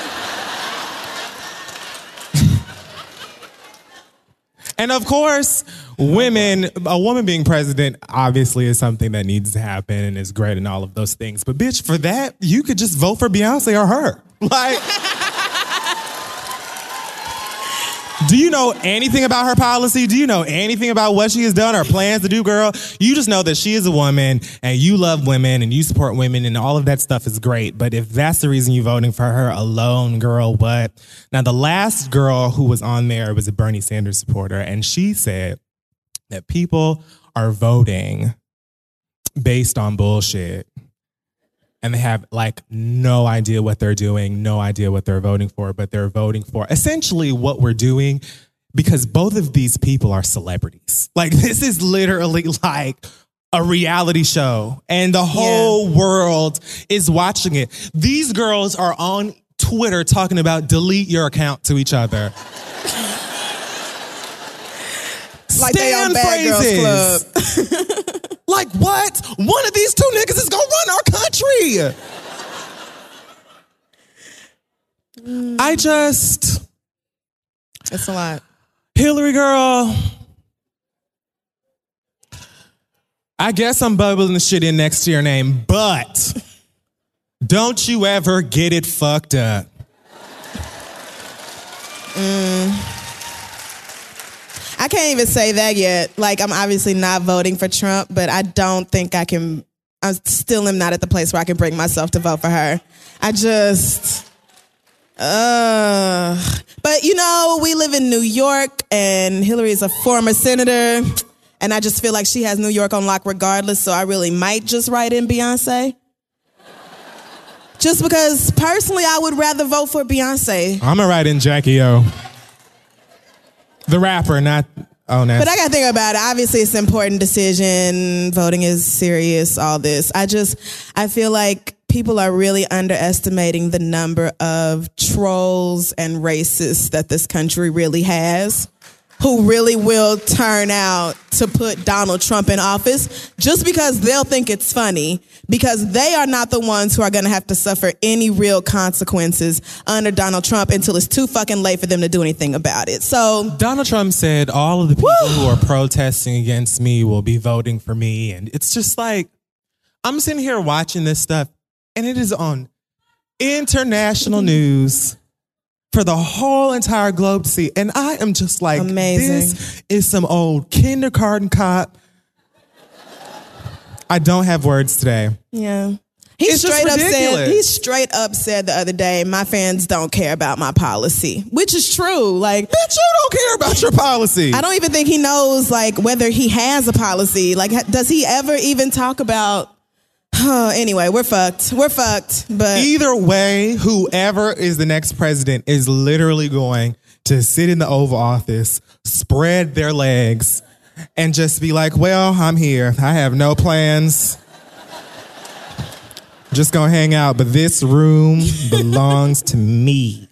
And of course, women, a woman being president obviously is something that needs to happen and is great and all of those things. But bitch, for that, you could just vote for Beyonce or her. Like, do you know anything about her policy? Do you know anything about what she has done or plans to do, girl? You just know that she is a woman and you love women and you support women and all of that stuff is great. But if that's the reason you're voting for her alone, girl, what? Now, the last girl who was on there was a Bernie Sanders supporter, and she said that people are voting based on bullshit. And they have like no idea what they're doing, no idea what they're voting for, but they're voting for essentially what we're doing because both of these people are celebrities. Like this is literally like a reality show and the whole yeah. world is watching it. These girls are on Twitter talking about delete your account to each other. like they on Bad Girls Club. like what? One of these two niggas is gonna run our country. Mm. I just. It's a lot. Hillary girl. I guess I'm bubbling the shit in next to your name, but don't you ever get it fucked up. Mm. I can't even say that yet. Like, I'm obviously not voting for Trump, but I don't think I can. I still am not at the place where I can bring myself to vote for her. I just. Uh, but you know, we live in New York, and Hillary is a former senator, and I just feel like she has New York on lock regardless. So I really might just write in Beyonce. Just because personally, I would rather vote for Beyonce. I'm gonna write in Jackie O. The rapper, not Oh, no. But I got to think about it. Obviously, it's an important decision. Voting is serious, all this. I just, I feel like people are really underestimating the number of trolls and racists that this country really has who really will turn out to put Donald Trump in office just because they'll think it's funny because they are not the ones who are going to have to suffer any real consequences under Donald Trump until it's too fucking late for them to do anything about it. So Donald Trump said all of the people woo! who are protesting against me will be voting for me and it's just like I'm sitting here watching this stuff and it is on international news for the whole entire globe to see. And I am just like, Amazing. this is some old kindergarten cop. I don't have words today. Yeah. He it's straight up said he straight up said the other day, my fans don't care about my policy, which is true. Like, bitch, you don't care about your policy. I don't even think he knows like whether he has a policy. Like, does he ever even talk about anyway, we're fucked. We're fucked. But either way, whoever is the next president is literally going to sit in the Oval Office, spread their legs, and just be like, "Well, I'm here. I have no plans. Just gonna hang out, but this room belongs to me."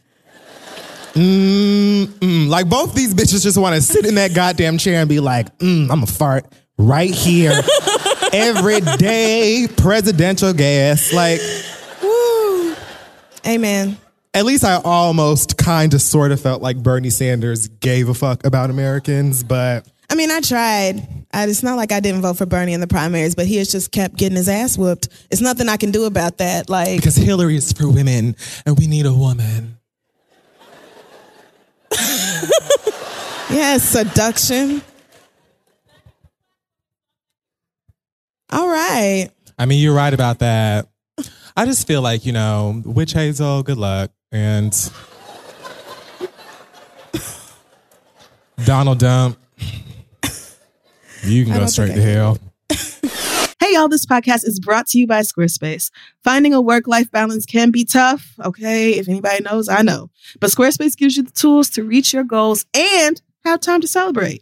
Mm-mm. Like both these bitches just want to sit in that goddamn chair and be like, mm, "I'm a fart right here." Everyday presidential gas. Like, woo. Amen. At least I almost kind of sort of felt like Bernie Sanders gave a fuck about Americans, but. I mean, I tried. I, it's not like I didn't vote for Bernie in the primaries, but he has just kept getting his ass whooped. It's nothing I can do about that. Like because Hillary is for women, and we need a woman. yes, seduction. All right. I mean, you're right about that. I just feel like, you know, Witch Hazel, good luck. And Donald Dump, you can go straight to hell. Hey, y'all, this podcast is brought to you by Squarespace. Finding a work life balance can be tough. Okay. If anybody knows, I know. But Squarespace gives you the tools to reach your goals and have time to celebrate.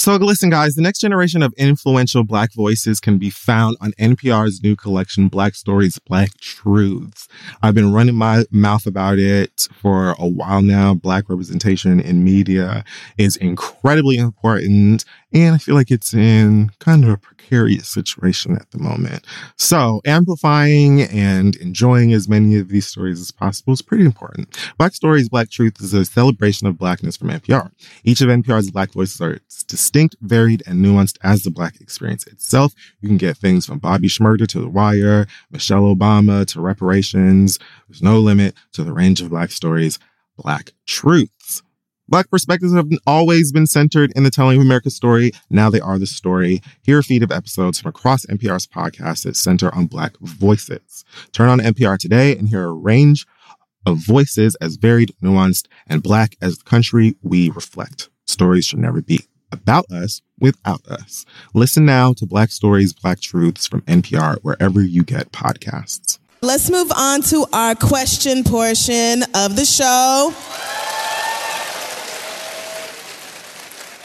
So listen, guys, the next generation of influential Black voices can be found on NPR's new collection, Black Stories, Black Truths. I've been running my mouth about it for a while now. Black representation in media is incredibly important. And I feel like it's in kind of a precarious situation at the moment. So amplifying and enjoying as many of these stories as possible is pretty important. Black Stories, Black Truth is a celebration of Blackness from NPR. Each of NPR's Black voices are distinct, varied, and nuanced as the Black experience itself. You can get things from Bobby Shmurda to The Wire, Michelle Obama to reparations. There's no limit to the range of Black stories, Black truths. Black perspectives have always been centered in the telling of America's story. Now they are the story. Hear a feed of episodes from across NPR's podcasts that center on Black voices. Turn on NPR today and hear a range of voices as varied, nuanced, and Black as the country we reflect. Stories should never be about us without us. Listen now to Black Stories, Black Truths from NPR wherever you get podcasts. Let's move on to our question portion of the show.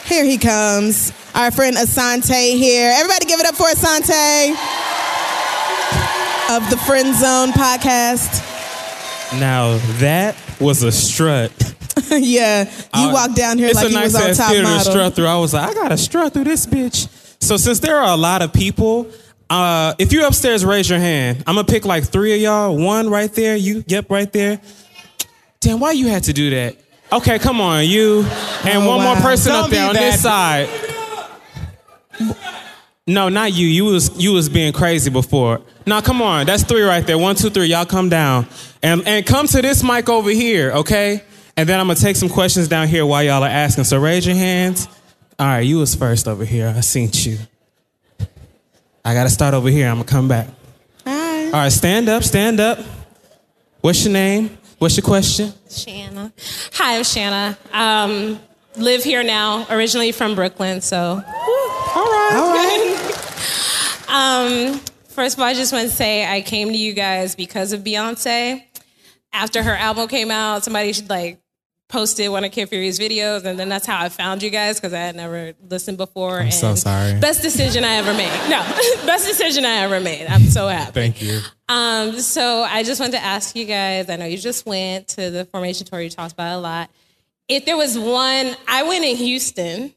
Here he comes. Our friend Assante here. Everybody give it up for Assante of the Friend Zone podcast. Now that was a strut. yeah, you walked down here it's like a you nice was on top model. strut through. I was like, I gotta strut through this bitch. So since there are a lot of people, uh, if you're upstairs, raise your hand. I'm gonna pick like three of y'all. One right there. You, yep, right there. Damn, why you had to do that? Okay, come on, you and Oh, one more person Don't up there on that- this side. No, not you. You was you was being crazy before. Now come on, that's three right there. One, two, three. Y'all come down and and come to this mic over here, okay? And then I'm gonna take some questions down here while y'all are asking. So raise your hands. All right, you was first over here. I seen you. I gotta start over here. I'm gonna come back. Hi. All right, stand up, stand up. What's your name? What's your question? Shanna. Hi, I'm Shanna. Um, live here now, originally from Brooklyn, so. All right. Um, first of all, I just want to say I came to you guys because of Beyonce. After her album came out, somebody should like posted one of Kid Fury's videos, and then that's how I found you guys because I had never listened before. I'm and so sorry. Best decision I ever made. No, best decision I ever made. I'm so happy. Thank you. Um, so I just wanted to ask you guys. I know you just went to the formation tour. You talked about a lot. If there was one, I went in Houston.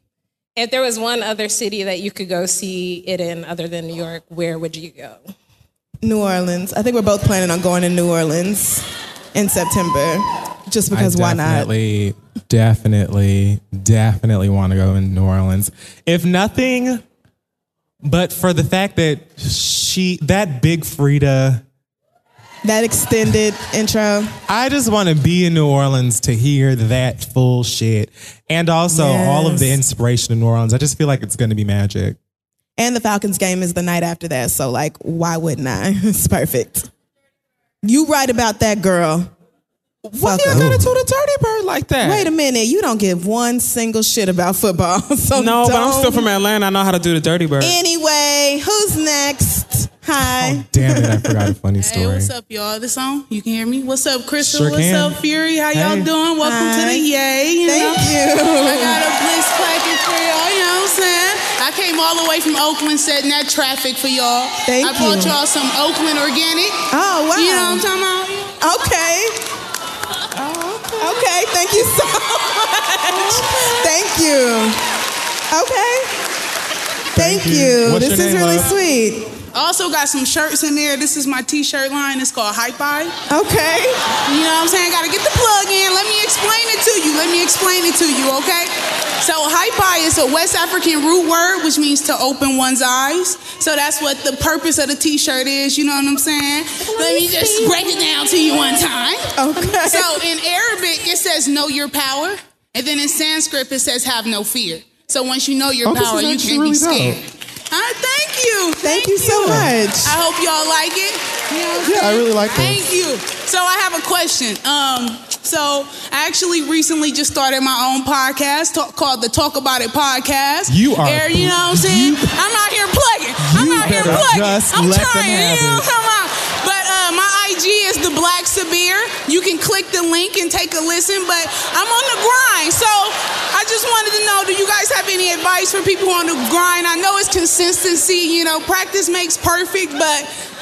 If there was one other city that you could go see it in other than New York, where would you go? New Orleans. I think we're both planning on going to New Orleans in September, just because I why not? definitely, definitely, definitely want to go in New Orleans. If nothing, but for the fact that she, that Big Freedia, That extended intro. I just want to be in New Orleans to hear that full shit. And also all of the inspiration in New Orleans. I just feel like it's going to be magic. And the Falcons game is the night after that. So, like, why wouldn't I? It's perfect. You right about that, girl. What Fuck you 'em. gotta do the dirty bird like that? Wait a minute. You don't give one single shit about football. So No, but I'm don't. still from Atlanta. I know how to do the dirty bird. Anyway, who's next? Hi. Oh, damn it, I forgot a funny Hey, story. what's up, y'all? This on? You can hear me? What's up, Crissle? Sure what's can. up, Fury? How y'all Hey. doing? Welcome to Hi. the Yay. You Thank know? you. I got a bliss clacking for y'all, you know what I'm saying? I came all the way from Oakland setting that traffic for y'all. Thank you. I brought you. y'all some Oakland organic. Oh, wow. You know what I'm talking about? Okay. Okay, thank you so much. Thank you. Okay. Thank, you. you. This your is name, really love? sweet. Also got some shirts in there. This is my t-shirt line. It's called Hype Eye. Okay. You know what I'm saying? Gotta get the plug in. Let me explain it to you. Let me explain it to you, okay? So Hypai is a West African root word, which means to open one's eyes. So that's what the purpose of the t-shirt is, you know what I'm saying? Let me just break it down to you one time. Okay. So in Arabic, it says know your power. And then in Sanskrit, it says have no fear. So once you know your Oh, power, you can't be really scared. Uh, thank you. Thank you so much. I hope y'all like it. You know what I'm Yeah, I really like it. Thank you. So I have a question. Um, So I actually recently just started my own podcast talk, called the Talk About It Podcast. You are- There, you know what I'm saying? I'm out here plugging. I'm You out here plugging. just I'm let them trying. have you know it. what I'm talking about? But uh, my IG is the Black Sabir. You can click the link and take a listen. But I'm on the grind, so just wanted to know: Do you guys have any advice for people on the grind? I know it's consistency. You know, practice makes perfect, but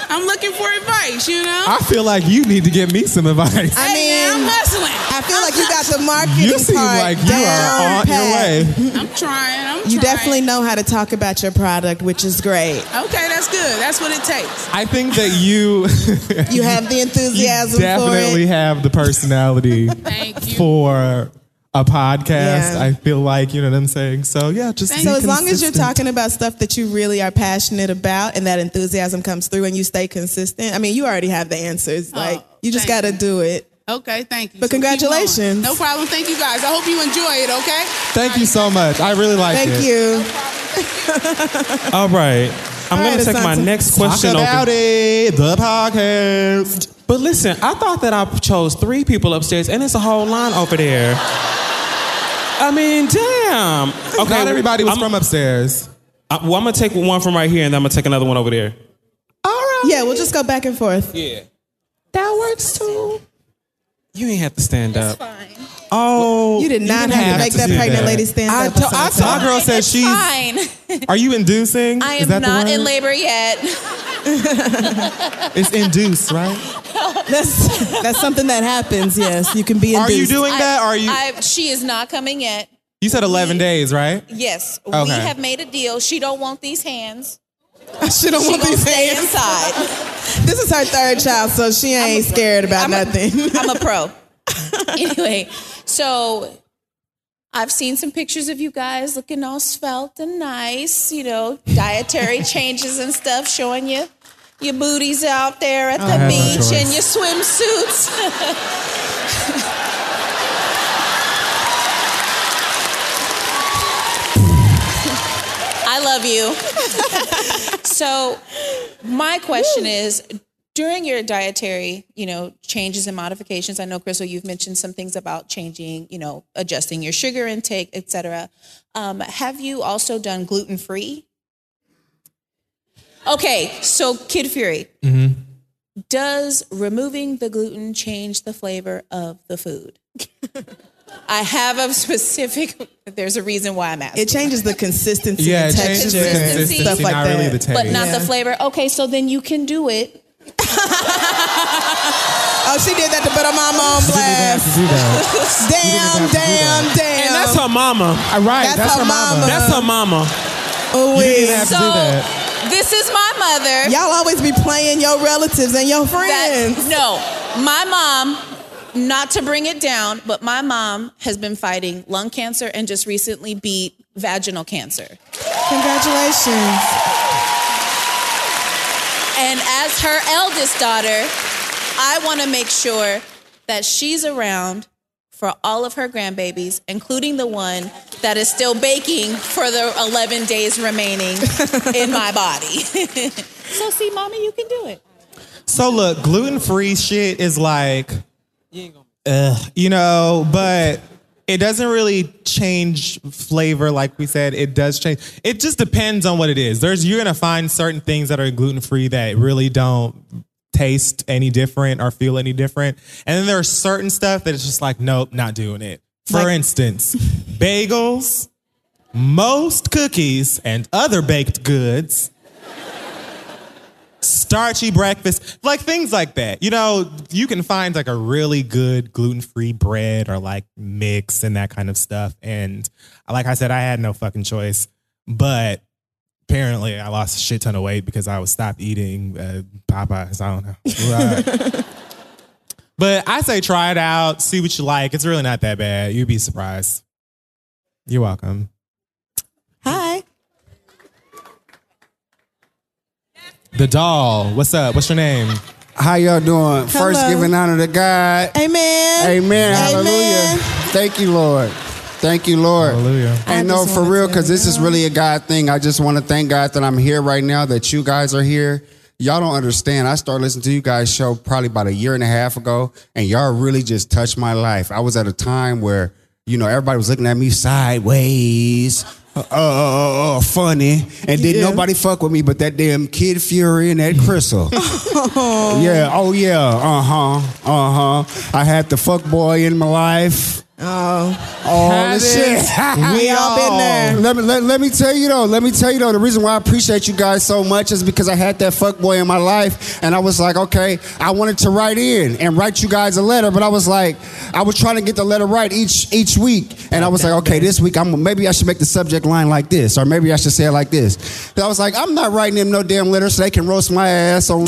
I'm looking for advice. You know. I feel like you need to give me some advice. I Hey, I'm mean, hustling. I feel like you got the marketing you seem part like you are down on your way. I'm trying. I'm You trying. definitely know how to talk about your product, which is great. Okay, that's good. That's what it takes. I think that you You have the you enthusiasm definitely for it. have the personality Thank you. for a podcast. Yeah. I feel like you know what I'm saying. So yeah, just be So as long as you're talking about stuff that you really are passionate about and that enthusiasm comes through and you stay consistent, I mean, you already have the answers. Oh, like you just got Oh, to do it. Okay, thank you. But So congratulations. No problem. Thank you guys. I hope you enjoy it. Okay. Thank you so much. I really like it. Thank it. you. All right. I'm All going right, to take my Assante. next Talk question about over. it. The podcast. But listen, I thought that I chose three people upstairs, and it's a whole line over there. I mean, damn. Okay, Not everybody was I'm, from upstairs. I, well, I'm gonna take one from right here, and then I'm gonna take another one over there. All right. Yeah, we'll just go back and forth. Yeah, that works too. You ain't have to stand up. Oh, You did not didn't have, have to make to that pregnant that. lady stand I up. to- I Assante. My girl says she's. Fine. Are you inducing? I Is am that the not word? in labor yet. It's induced, right? That's that's something that happens. Yes, you can be. Induced. Are you induced. doing that? Are you? I, she is not coming yet. you said 11 days, right? Yes, we Okay. have made a deal. She don't want these hands. She don't She want gonna these stay hands. inside. This is her third child, so she ain't scared about I'm nothing. I'm a pro. anyway, so I've seen some pictures of you guys looking all svelte and nice, you know, dietary changes and stuff, showing you your booties out there at the no beach and your swimsuits. I love you. so, my question is during your dietary, you know, changes and modifications, I know Crissle, you've mentioned some things about changing, you know, adjusting your sugar intake, et cetera. Um, have you also done gluten free? Okay, so Kid Fury, does removing the gluten change the flavor of the food? I have a specific. There's a reason why I'm asking. It changes the consistency, Yeah, and it changes texture, the consistency, stuff like not that. really the taste. but not Yeah. the flavor. Okay, so then you can do it. Oh, she did that to put her mama on You didn't have to do that. Damn, have to do damn, damn. and that's her mama. All right, That's that's, her her mama. mama. That's her mama. Ooh, You didn't have to So do that. this is my mother. Y'all always be playing your relatives and your That, friends. no, my mom. Not to bring it down, but my mom has been fighting lung cancer and just recently beat vaginal cancer. Congratulations. And as her eldest daughter, I want to make sure that she's around for all of her grandbabies, including the one that is still baking for the 11 days remaining in my body. so, see, mommy, you can do it. So look, gluten free shit is like, ugh, you know, but it doesn't really change flavor like we said. It does change. It just depends on what it is. There's you're gonna find certain things that are gluten free that really don't taste any different or feel any different, and then there's certain stuff that it's just like, nope, not doing it. For Like- instance, bagels, most cookies, and other baked goods starchy breakfast, like things like that. You know, you can find like a really good gluten free bread or like mix and that kind of stuff. And like I said, I had no fucking choice. But apparently, I lost a shit ton of weight because I was stopped eating uh, Popeyes. I don't know. Right. but I say try it out, see what you like. It's really not that bad. You'd be surprised. You're welcome. Hi. The doll. What's up? What's your name? How y'all doing? First, giving honor to God. Amen. Amen. Hallelujah. Thank you, Lord. Thank you, Lord. Hallelujah. I And no, for real, because this is really a God thing. I just want to thank God that I'm here right now, that you guys are here, y'all don't understand. I started listening to you guys' show probably about a year and a half ago, and y'all really just touched my life. I was at a time where, you know, everybody was looking at me sideways. Uh, uh, uh, funny, and did Yeah. nobody fuck with me but that damn Kid Fury and that Crissle. yeah, oh yeah, uh huh, uh huh. I had the fuck boy in my life. Oh, All Had this shit. we all been there. Let me let, let me tell you though. Let me tell you though. The reason why I appreciate you guys so much is because I had that fuck boy in my life, and I was like, okay, I wanted to write in and write you guys a letter, but I was like, I was trying to get the letter right each each week, and I was like, okay, this week I'm maybe I should make the subject line like this, or maybe I should say it like this. And I was like, I'm not writing them no damn letter so they can roast my ass on uh,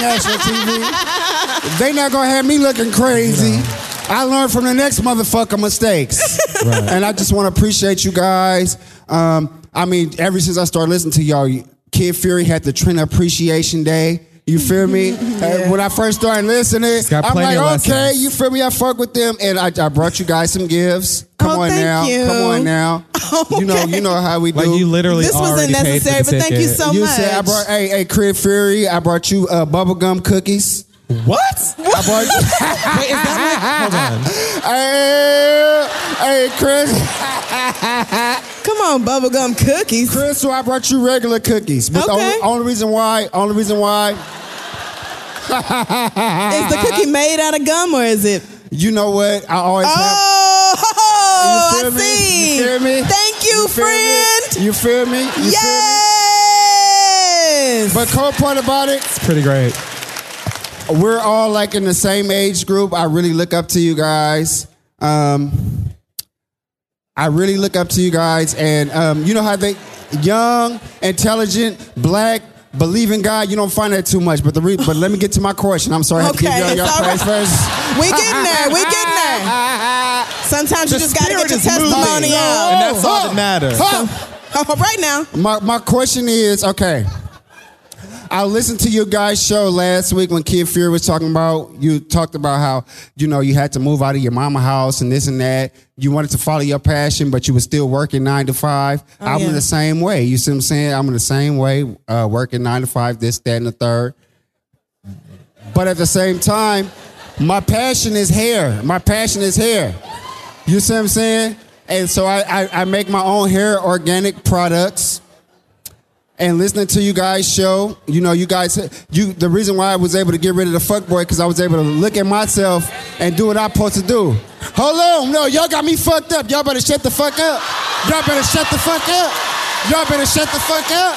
national TV. They not gonna have me looking crazy. I learned from the next motherfucker mistakes. And I just want to appreciate you guys. Um, I mean, ever since I started listening to y'all, Kid Fury had the Trent Appreciation Day. You feel me? Uh, when I first started listening, I'm like, okay, lessons. you feel me? I fuck with them, and I, I brought you guys some gifts. Come Oh, on thank now, you. come on now. You know, you know how we do. Like you literally This wasn't already paid for necessary, but thank you ticket. so you much. said I brought, hey, hey, Kid Fury, I brought you uh, bubblegum cookies. What? I brought. Wait, is that like, hold on. Hey, hey, Chris. Come on, bubblegum cookies. Crissle, I brought you regular cookies. But the Okay. only, only reason why, only reason why, Is the cookie made out of gum or is it? you know what? I always have. Oh, I me? see. You feel me? Thank you, feel me? friend. You feel me? You feel Yes. me? But cool part about it, It's Pretty great. We're all like in the same age group. I really look up to you guys. Um, I really look up to you guys, and um, you know how they young, intelligent, black. Believe in God, you don't find that too much. But the re- but let me get to my question. I'm sorry, I have to give Okay, y'all your praise right. first. we getting there. We getting there. Sometimes you just gotta get your spirit testimony out. And that's all that matters. Right now. My my question is okay. I listened to your guys' show last week when Kid Fury was talking about you talked about how you know you had to move out of your mama house and this and that. You wanted to follow your passion, but you were still working nine to five. I'm Oh, yeah. in the same way. You see what I'm saying? I'm in the same way, uh, working nine to five, this, that, and the third. But at the same time, my passion is hair. My passion is hair. You see what I'm saying? And so I, I, I make my own hair organic products. And listening to you guys show, you know, you guys, you the reason why I was able to get rid of the fuck boy because I was able to look at myself and do what I'm supposed to do. Hold on, no, y'all got me fucked up. Y'all better shut the fuck up. Y'all better shut the fuck up. Y'all better shut the fuck up.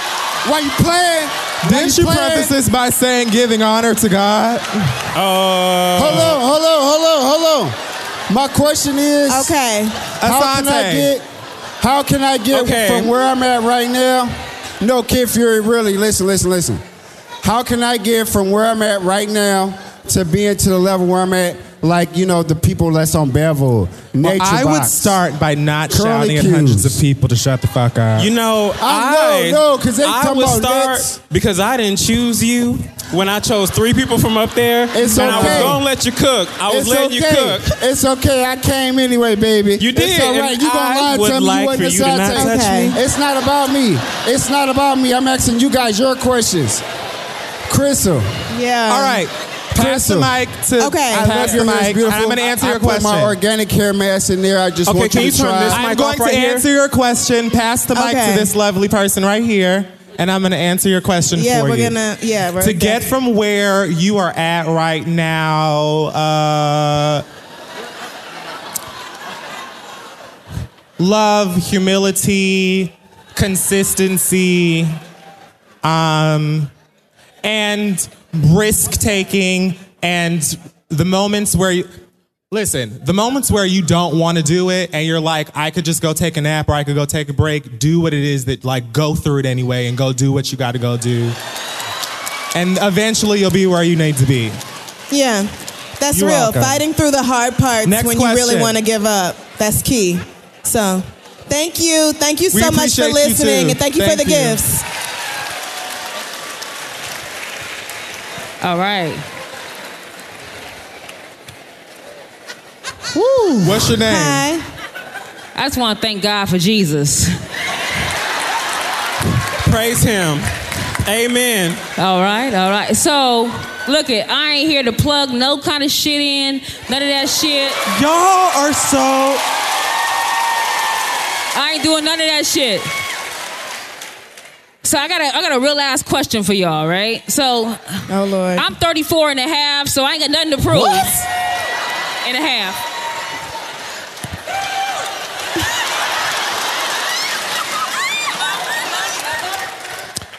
Why you playing? Didn't you playing? preface this by saying giving honor to God? Uh, Hold on, hold on, hold on, hold on. My question is, Okay. how can I get? How can I get Okay. from where I'm at right now? No, Kid Fury, really, listen, listen, listen. How can I get from where I'm at right now to being to the level where I'm at, like you know, the people that's on Bevel, Nature I would start by not Curly shouting at hundreds of people to shut the fuck up. You know, I I know, no, 'cause they I talking would about start next. because I didn't choose you when I chose three people from up there, It's and I was gonna let you cook. I was It's letting okay. you cook. It's okay. I came anyway, baby. You did, It's all right. and You gonna I lie and would tell me like you wasn't for you to not touch Okay. me. It's not about me. It's not about me. I'm asking you guys your questions. Crissle. Yeah. All right. Pass the Crissle. mic to Okay. I pass the your hair. Mic. beautiful. I'm going to answer I, your I put question. my organic hair mask in there. I just Okay, want can you you to turn try. this I'm going off to right here? answer your question. Pass the mic Okay. to this lovely person right here, and I'm going to answer your question Yeah, for we're you. gonna. Yeah, we're to get from where you are at right now, uh, love, humility, consistency, um, and risk taking, and the moments where you. Listen, the moments where you don't want to do it and you're like, I could just go take a nap or I could go take a break, do what it is that, like, go through it anyway and go do what you got to go do. And eventually you'll be where you need to be. Yeah, that's You're real. welcome. Fighting through the hard parts Next when you really want to give up. That's key. So, thank you. Thank you so much for listening, and thank you for the you. gifts. All right. What's your name? Hi. I just want to thank God for Jesus. Praise Him. Amen. All right, all right. So, look it, I ain't here to plug no kind of shit in, none of that shit. Y'all are so. I ain't doing none of that shit. So I got a I got a real ass question for y'all, right? So Oh Lord. I'm 34 and a half, so I ain't got nothing to prove. What? And a half.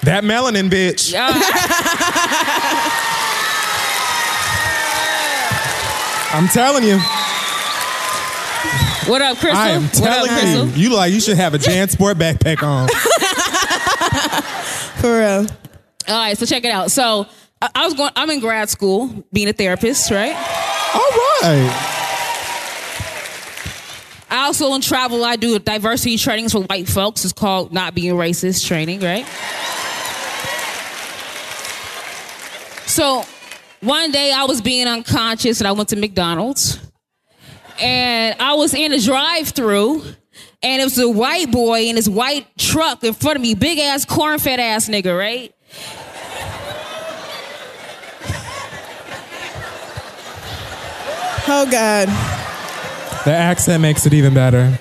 That melanin bitch. Yeah. I'm telling you. What up, Crissle? I am telling up, you. You like you should have a JanSport backpack on. For real. All right, so check it out. So I, I was going. I'm in grad school, being a therapist, right? All right. I also on travel. I do diversity trainings for white folks. It's called not being racist training, right? So one day I was being unconscious and I went to McDonald's and I was in a drive-through and it was a white boy in his white truck in front of me, big ass corn fed ass nigga, right? Oh God. The accent makes it even better.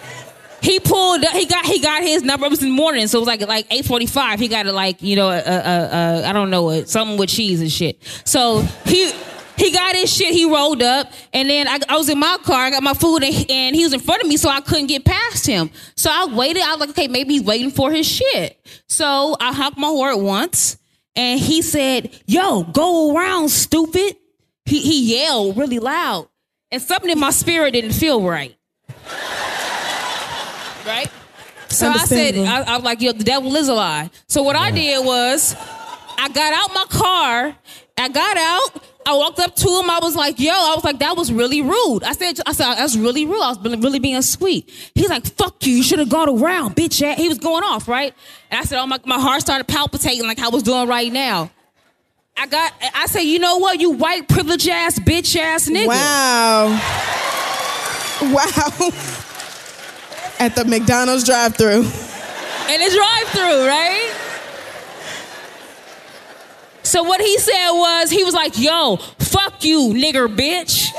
He pulled. He got. He got his number. It was in the morning, so it was like like eight forty five. He got it like you know, uh, uh, uh, I don't know, uh, something with cheese and shit. So he. He got his shit. He rolled up, and then I, I was in my car. I got my food, and, and he was in front of me, so I couldn't get past him. So I waited. I was like, okay, maybe he's waiting for his shit. So I honked my horn once, and he said, "Yo, go around, stupid." He he yelled really loud, and something in my spirit didn't feel right. right? So I said, I, I was like, yo, the devil is a lie. So what I did was, I got out my car. I got out. I walked up to him. I was like, yo, I was like, that was really rude. I said, I said, that's really rude. I was really, being sweet. He's like, fuck you. You should have gone around, bitch. ass." He was going off, right? And I said, oh, my, my heart started palpitating like I was doing right now. I got, I said, you know what, you white privileged ass, bitch ass nigga. Wow. Wow. At the McDonald's drive-through. in the drive-through, right? So what he said was, he was like, "Yo, fuck you, nigger, bitch."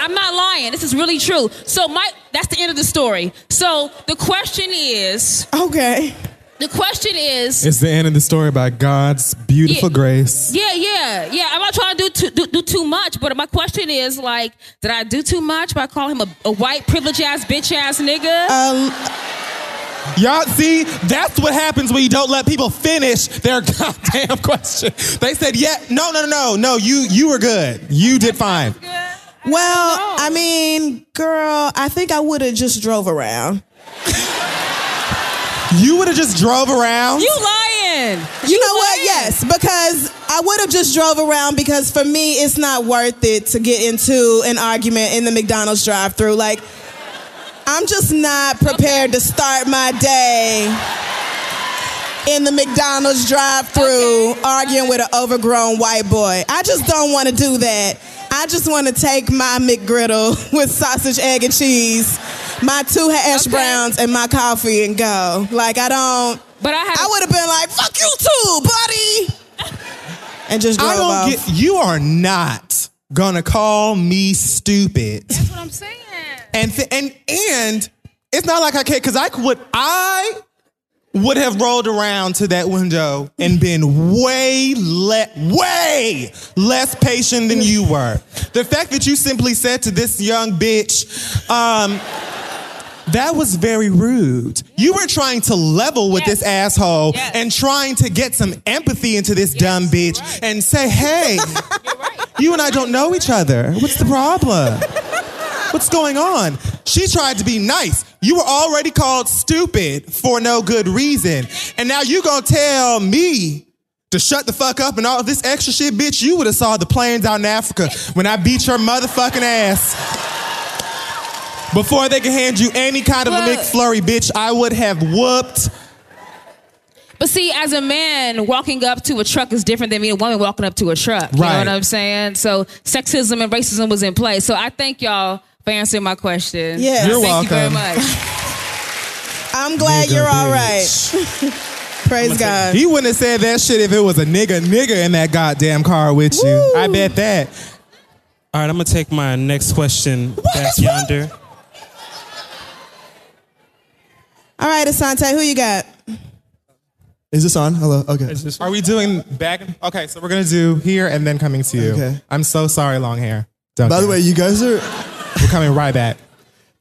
I'm not lying. This is really true. So my that's the end of the story. So the question is, Okay. the question is, It's the end of the story by God's beautiful Yeah. grace. yeah, yeah, yeah. I'm not trying to do too, do, do too much, but my question is like, did I do too much by calling him a, a white privileged ass bitch ass nigga? Um, Y'all see, that's what happens when you don't let people finish their goddamn question. They said, "Yeah, no, no, no, no, no. You, you were good. You did fine." well, I mean, girl, I think I would have just drove around. You would have just drove around. you lying? You know what? Yes, because I would have just drove around because for me it's not worth it to get into an argument in the McDonald's drive-through. Like I'm just not prepared to start my day in the McDonald's drive-through Okay. arguing with an overgrown white boy. I just don't want to do that. I just want to take my McGriddle with sausage, egg, and cheese, my two hash Okay. browns, and my coffee and go. Like I don't. But I had. I would have been like, "Fuck you too, buddy," and just drove I don't off. get. You are not gonna call me stupid. That's what I'm saying. And th- and and it's not like I can't because I would I would have rolled around to that window and been way le- way less patient than you were. The fact that you simply said to this young bitch, um, that was very rude. You were trying to level with Yes. this asshole Yes. and trying to get some empathy into this dumb bitch and say, hey, you and I don't know each other. What's the problem? What's going on? She tried to be nice. You were already called stupid for no good reason. And now you gonna tell me to shut the fuck up and all this extra shit, bitch. You would have saw the planes out in Africa when I beat your motherfucking ass. Before they could hand you any kind of a Look. McFlurry, bitch, I would have whooped. But see, as a man, walking up to a truck is different than being a woman walking up to a truck. You know Right. what I'm saying? So sexism and racism was in play. So I thank y'all for answering my question. Yeah. You're thank you very welcome. much. I'm glad Nigga you're all bitch. right. Praise God. He wouldn't have said that shit if it was a nigga nigga in that goddamn car with you. I bet that. All right, I'm gonna take my next question back yonder. All right, Assante, who you got? Is this on? Hello. Okay. Are we doing back? Okay, so we're gonna do here and then coming to you. Okay. I'm so sorry, long hair. Don't By the way, you guys are we're coming right back.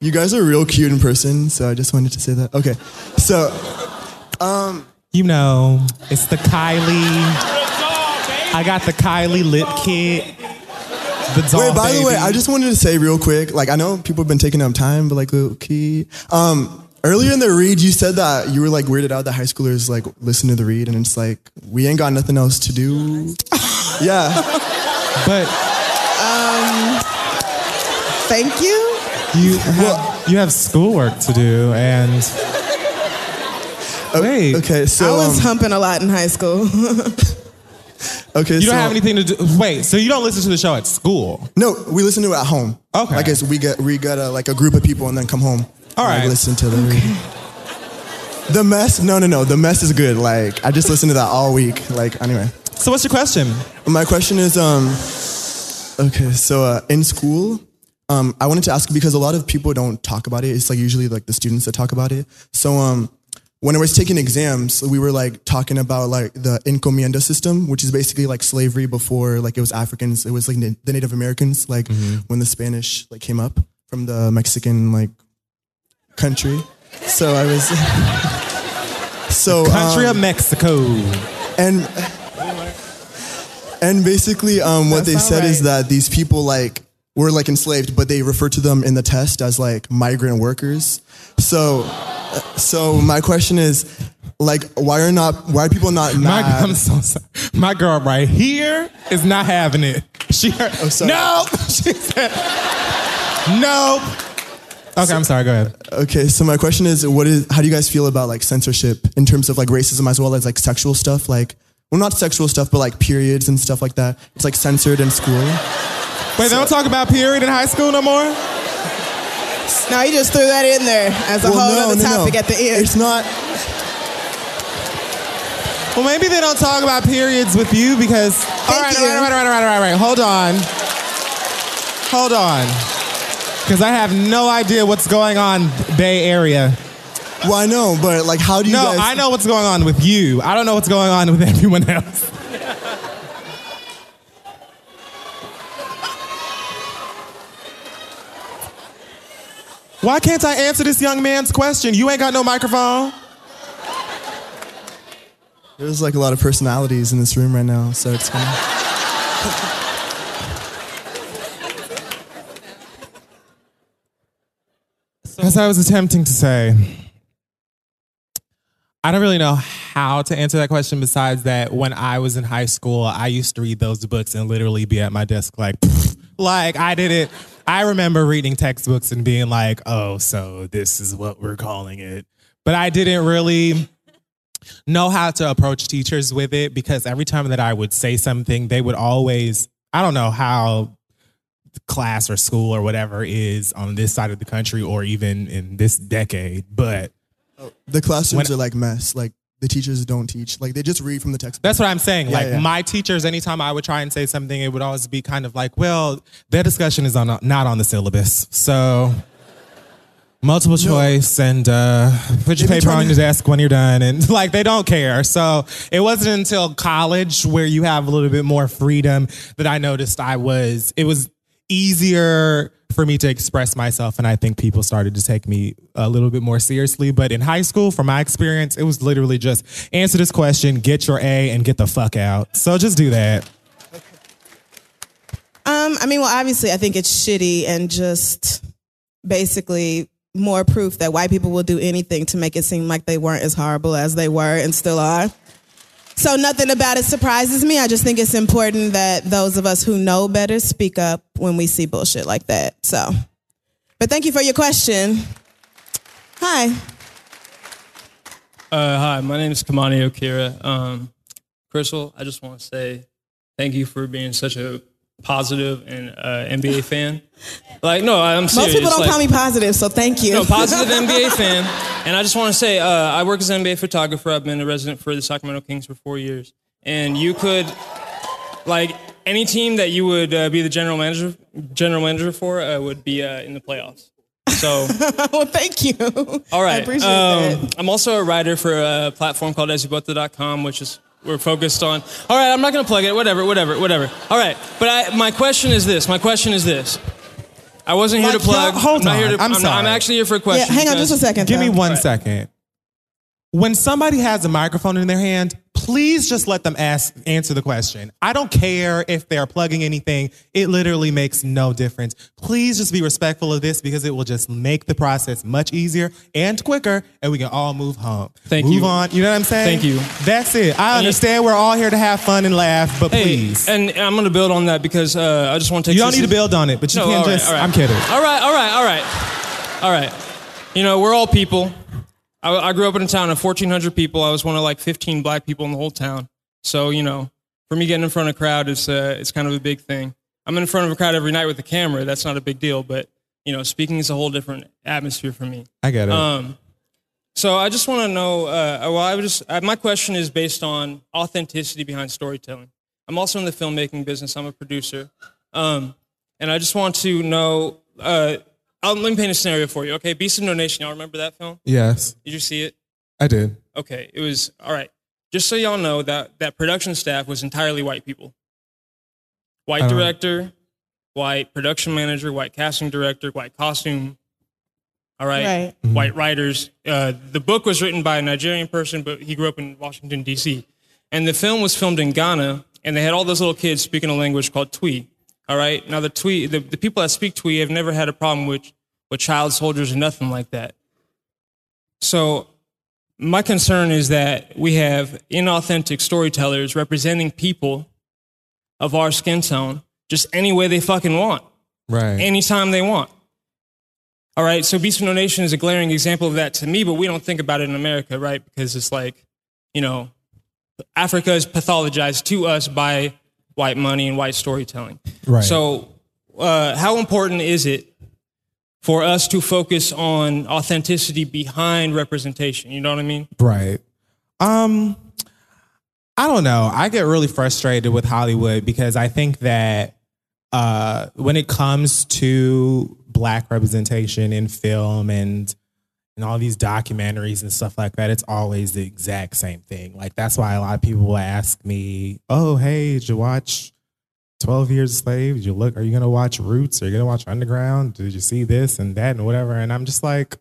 you guys are real cute in person, so I just wanted to say that. Okay. So, um, You know, it's the Kylie. I got the Kylie lip kit. The doll wait. By the way. I just wanted to say real quick. Like, I know people have been taking up time, but like, low key. Um, earlier in the read, you said that you were like weirded out that high schoolers like listen to the read, and it's like we ain't got nothing else to do. yeah. But Um, thank you. you have, you have schoolwork to do, and wait. Okay. So I was um, humping a lot in high school. okay. You so, don't have anything to do. Wait, so you don't listen to the show at school? No, we listen to it at home. Okay. I guess we get we get a, like a group of people and then come home. All right, and, listen to the read. The mess? No, no, no. The mess is good. Like I just listened to that all week. Like anyway. So what's your question? My question is um. Okay, so uh, in school, um, I wanted to ask because a lot of people don't talk about it. It's like usually like the students that talk about it. So um, when I was taking exams, we were like talking about like the encomienda system, which is basically like slavery before like it was Africans. It was like na- the Native Americans, like when the Spanish like came up from the Mexican like country. So I was. so Country um, of Mexico. and and basically um, what That's they not said is that these people like were like enslaved but they refer to them in the test as like migrant workers so so my question is like why are not why are people not My, mad I'm so sorry. My girl right here is not having it. She heard, Oh, sorry. no. She said, no. Okay, I'm sorry. Go ahead. okay so my question is what is how do you guys feel about like censorship in terms of like racism as well as like sexual stuff like well not sexual stuff but like periods and stuff like that it's like censored in school Wait, they don't talk about period in high school no more? no, you just threw that in there as a Well, whole no, other no, no. topic at the end. it's not Well, maybe they don't talk about periods with you because. all right, you. all right, all right, all right, all right, all right, all right. Hold on. Hold on. Because I have no idea what's going on, Bay Area. well I know but like how do you No, guys I know what's going on with you. I don't know what's going on with everyone else. Why can't I answer this young man's question? You ain't got no microphone. There's like a lot of personalities in this room right now, so it's kind of. As I was attempting to say, I don't really know how to answer that question besides that when I was in high school, I used to read those books and literally be at my desk like, like I did it. I remember reading textbooks and being like, oh, so this is what we're calling it. But I didn't really know how to approach teachers with it because every time that I would say something, they would always, I don't know how class or school or whatever is on this side of the country or even in this decade, but The classrooms When- are like mess. Like the teachers don't teach. Like they just read from the textbook. That's what I'm saying. Yeah, like yeah. my teachers, anytime I would try and say something, it would always be kind of like, well, their discussion is on not on the syllabus. So multiple choice and uh, put your paper on your desk when you're done. And like they don't care. So it wasn't until college where you have a little bit more freedom that I noticed I was, it was easier for me to express myself and I think people started to take me a little bit more seriously. But in high school, from my experience, it was literally just answer this question, get your A, and get the fuck out. So just do that. Um, I mean, well, obviously, I think it's shitty and just basically more proof that white people will do anything to make it seem like they weren't as horrible as they were and still are. So nothing about it surprises me. I just think it's important that those of us who know better speak up when we see bullshit like that. So, but thank you for your question. Hi. Uh, hi, my name is Kamani Okira. Um, Crissle, I just want to say thank you for being such a positive and uh, NBA fan. Like, no, I'm serious. Most people don't like, call me positive, so thank you. no, positive NBA fan. And I just want to say, uh, I work as an NBA photographer. I've been a resident for the Sacramento Kings for four years. And you could, like, any team that you would uh, be the general manager, general manager for uh, would be uh, in the playoffs. So, well, thank you. all right. I appreciate um, that. I'm also a writer for a platform called esubota.com, which is we're focused on. All right, I'm not going to plug it. Whatever, whatever, whatever. All right, but I, my question is this. My question is this. I wasn't here Like, to plug. y'all- hold I'm not here on. to, I'm not- sorry. I'm actually here for a question. hang on just a second. Give me though. one second. When somebody has a microphone in their hand, please just let them ask answer the question. I don't care if they're plugging anything. It literally makes no difference. Please just be respectful of this because it will just make the process much easier and quicker, and we can all move home. Thank move you. Move on. You know what I'm saying? Thank you. That's it. I And- understand we're all here to have fun and laugh, but Hey, please. and I'm going to build on that because uh, I just want to take You don't need to build on it, but you No, can't just. all right. I'm kidding. All right, all right, all right, all right. You know, we're all people. I, I grew up in a town of 1,400 people. I was one of like 15 black people in the whole town. So you know, for me getting in front of a crowd is uh, it's kind of a big thing. I'm in front of a crowd every night with a camera. That's not a big deal, but you know, speaking is a whole different atmosphere for me. I get it. Um, so I just want to know. Uh, well, I would just uh, my question is based on authenticity behind storytelling. I'm also in the filmmaking business. I'm a producer, um, and I just want to know. Uh, I'll, let me paint a scenario for you. Okay, Beast of No Nation. Y'all remember that film? yes, Did you see it? I did. Okay, it was all right. Just so y'all know that that production staff was entirely white people. White I don't- director, white production manager, white casting director, white costume. All right, Right. white writers. Uh, the book was written by a Nigerian person, but he grew up in Washington D.C. And the film was filmed in Ghana, and they had all those little kids speaking a language called Twi. All right, now the Twi, the, the people that speak Twi have never had a problem with with child soldiers or nothing like that. So my concern is that we have inauthentic storytellers representing people of our skin tone just any way they fucking want, Right. anytime they want. All right, so Beast of No Nation is a glaring example of that to me, but we don't think about it in America, right? Because it's like, you know, Africa is pathologized to us by white money and white storytelling. Right. So, uh, how important is it for us to focus on authenticity behind representation? You know what I mean? Right. Um I don't know. I get really frustrated with Hollywood because I think that uh when it comes to black representation in film and and all these documentaries and stuff like that, it's always the exact same thing. Like that's why a lot of people will ask me, "Oh, hey, did you watch 12 Years a Slave? Did you look? Are you gonna watch Roots? Are you gonna watch Underground? Did you see this and that and whatever?" And I'm just like,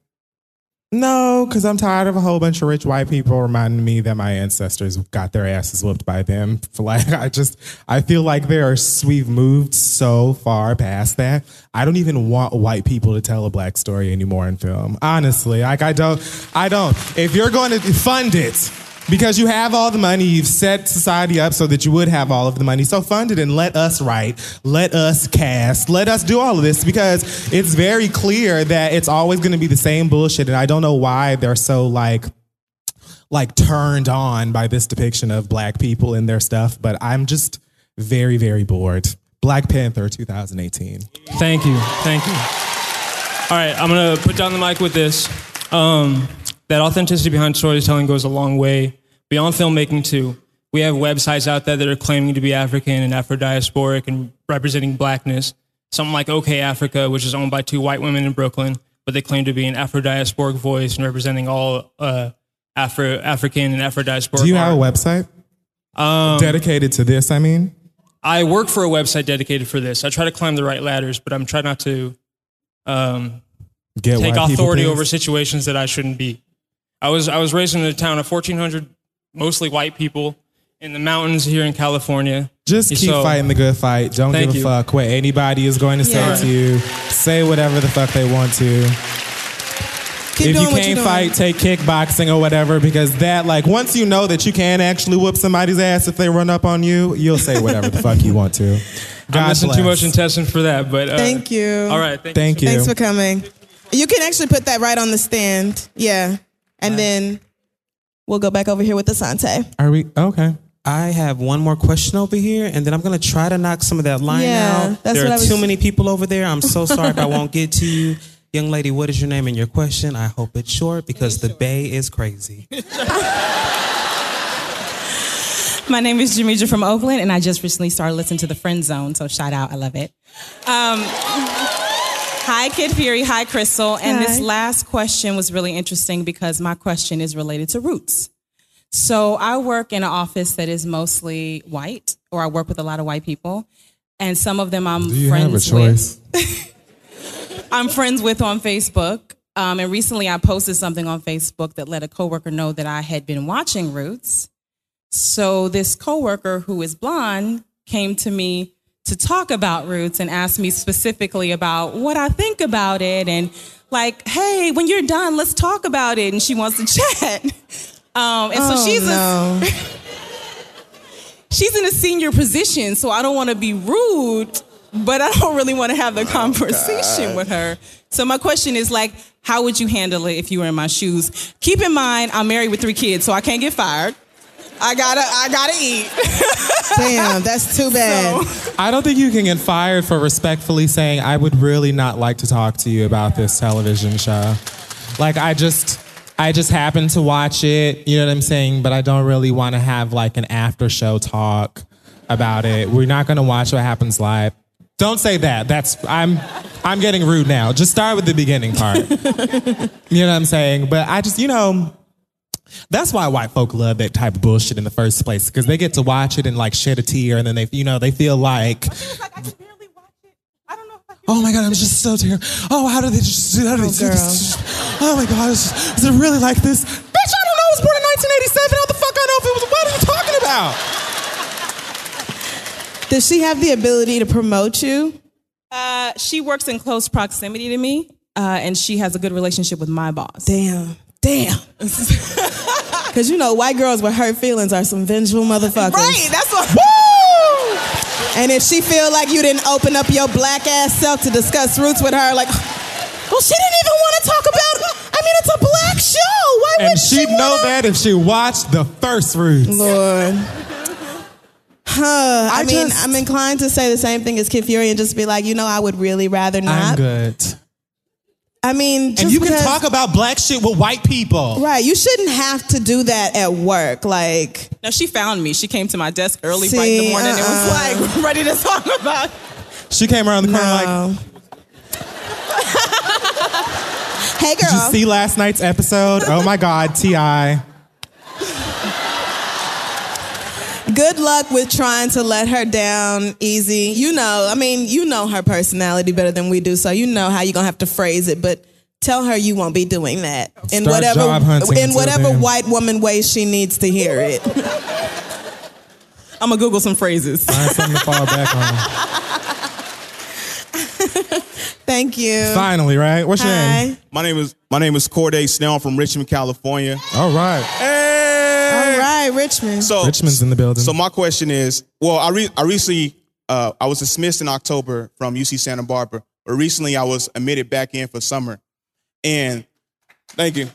no, because I'm tired of a whole bunch of rich white people reminding me that my ancestors got their asses whooped by them. Like I just, I feel like there are we've moved so far past that. I don't even want white people to tell a black story anymore in film. Honestly, like I don't, I don't. If you're going to fund it. Because you have all the money, you've set society up so that you would have all of the money. So fund it and let us write, let us cast, let us do all of this because it's very clear that it's always going to be the same bullshit. And I don't know why they're so like, like turned on by this depiction of black people in their stuff. But I'm just very, very bored. Black Panther 2018. Thank you. Thank you. All right, I'm to put down the mic with this. Um, that authenticity behind storytelling goes a long way beyond filmmaking, too. We have websites out there that are claiming to be African and Afro diasporic and representing blackness. Something like OkayAfrica, which is owned by two white women in Brooklyn, but they claim to be an Afro diasporic voice and representing all uh, Afro African and Afro diasporic. Do you have a website Um, dedicated to this? I mean, I work for a website dedicated for this. I try to climb the right ladders, but I'm trying not to um, Get take authority over situations that I shouldn't be. I was I was raised in a town of 1,400 mostly white people in the mountains here in California. Just keep So- fighting the good fight. Don't give a you. fuck what anybody is going to say Yeah. to you. Say whatever the fuck they want to. Keep if you can't you're doing. fight, take kickboxing or whatever, because that, like, once you know that you can actually whoop somebody's ass if they run up on you, you'll say whatever the fuck you want to. I'm God missing bless. too much intestine for that, but uh, Thank you. All right, thank, Thank you. Thanks for coming. You can actually put that right on the stand. Yeah. And then we'll go back over here with Assante. Are we okay? I have one more question over here, and then I'm gonna try to knock some of that line Yeah, out. that's there what are I was- too many people over there. I'm so sorry if I won't get to you. Young lady, what is your name and your question? I hope it's short because the Bay is crazy. My name is Jamidra from Oakland, and I just recently started listening to the Friend Zone, so shout out, I love it. Um, hi, Kid Fury. Hi, Crissle. And this last question was really interesting because my question is related to roots. So I work in an office that is mostly white, or I work with a lot of white people, and some of them I'm Do you have a friends choice? with. I'm friends with on Facebook. Um, and recently I posted something on Facebook that let a coworker know that I had been watching Roots. So this coworker who is blonde came to me to talk about Roots and asked me specifically about what I think about it and like, hey, when you're done, let's talk about it. And she wants to chat. Um, and so Oh, she's no. a she's in a senior position, so I don't want to be rude, but I don't really want to have the conversation God. with her. So my question is like, how would you handle it if you were in my shoes? Keep in mind, I'm married with three kids, so I can't get fired. I gotta, I gotta eat. Damn, that's too bad. I don't think you can get fired for respectfully saying, I would really not like to talk to you about this television show. Like, I just. I just happened to watch it, you know what I'm saying? But I don't really want to have like an after show talk about it. We're not going to watch what happens live. Don't say that. That's I'm I'm getting rude now. Just start with the beginning part. you know what I'm saying? But I just, you know, that's why white folk love that type of bullshit in the first place because they get to watch it and like shed a tear and then they, you know, they feel like. Oh my god, I'm just so terrible. Oh, how did they just how did they do this? Oh my god, is, is it really like this? Bitch, I don't know. I was born in 1987. How the fuck I know if it was? What are you talking about? Does she have the ability to promote you? Uh, she works in close proximity to me, uh, and she has a good relationship with my boss. Damn. Damn. Because you know, white girls with hurt feelings are some vengeful motherfuckers. Right, that's what. Woo! And if she feel like you didn't open up your black ass self to discuss roots with her, like, well, she didn't even want to talk about. I mean, it's a black show. Why And would she'd know that if she watched the first Roots. Lord. Huh. I, I mean, just- I'm inclined to say the same thing as Kid Fury and just be like, you know, I would really rather not. I'm good. I mean, just and you can talk about black shit with white people. Right. You shouldn't have to do that at work. Like, No, she found me. She came to my desk early, bright in the See, morning, and was uh-uh. like ready to talk about. She came around the corner like, hey, Did you see last night's episode? Oh my God, T.I. Good luck with trying to let her down easy. You know, I mean, you know her personality better than we do, so you know how you're gonna have to phrase it, but tell her you won't be doing that. In Start whatever job in whatever then. white woman way she needs to hear it. I'm gonna Google some phrases. Find something to fall back on. Thank you. Finally, right? What's your name? My name is my name is Corday Snell from Richmond, California. All right. All right, Richmond. So Richmond's in the building. So my question is, well, I re- I recently uh, I was dismissed in October from UC Santa Barbara, but recently I was admitted back in for summer, and thank you.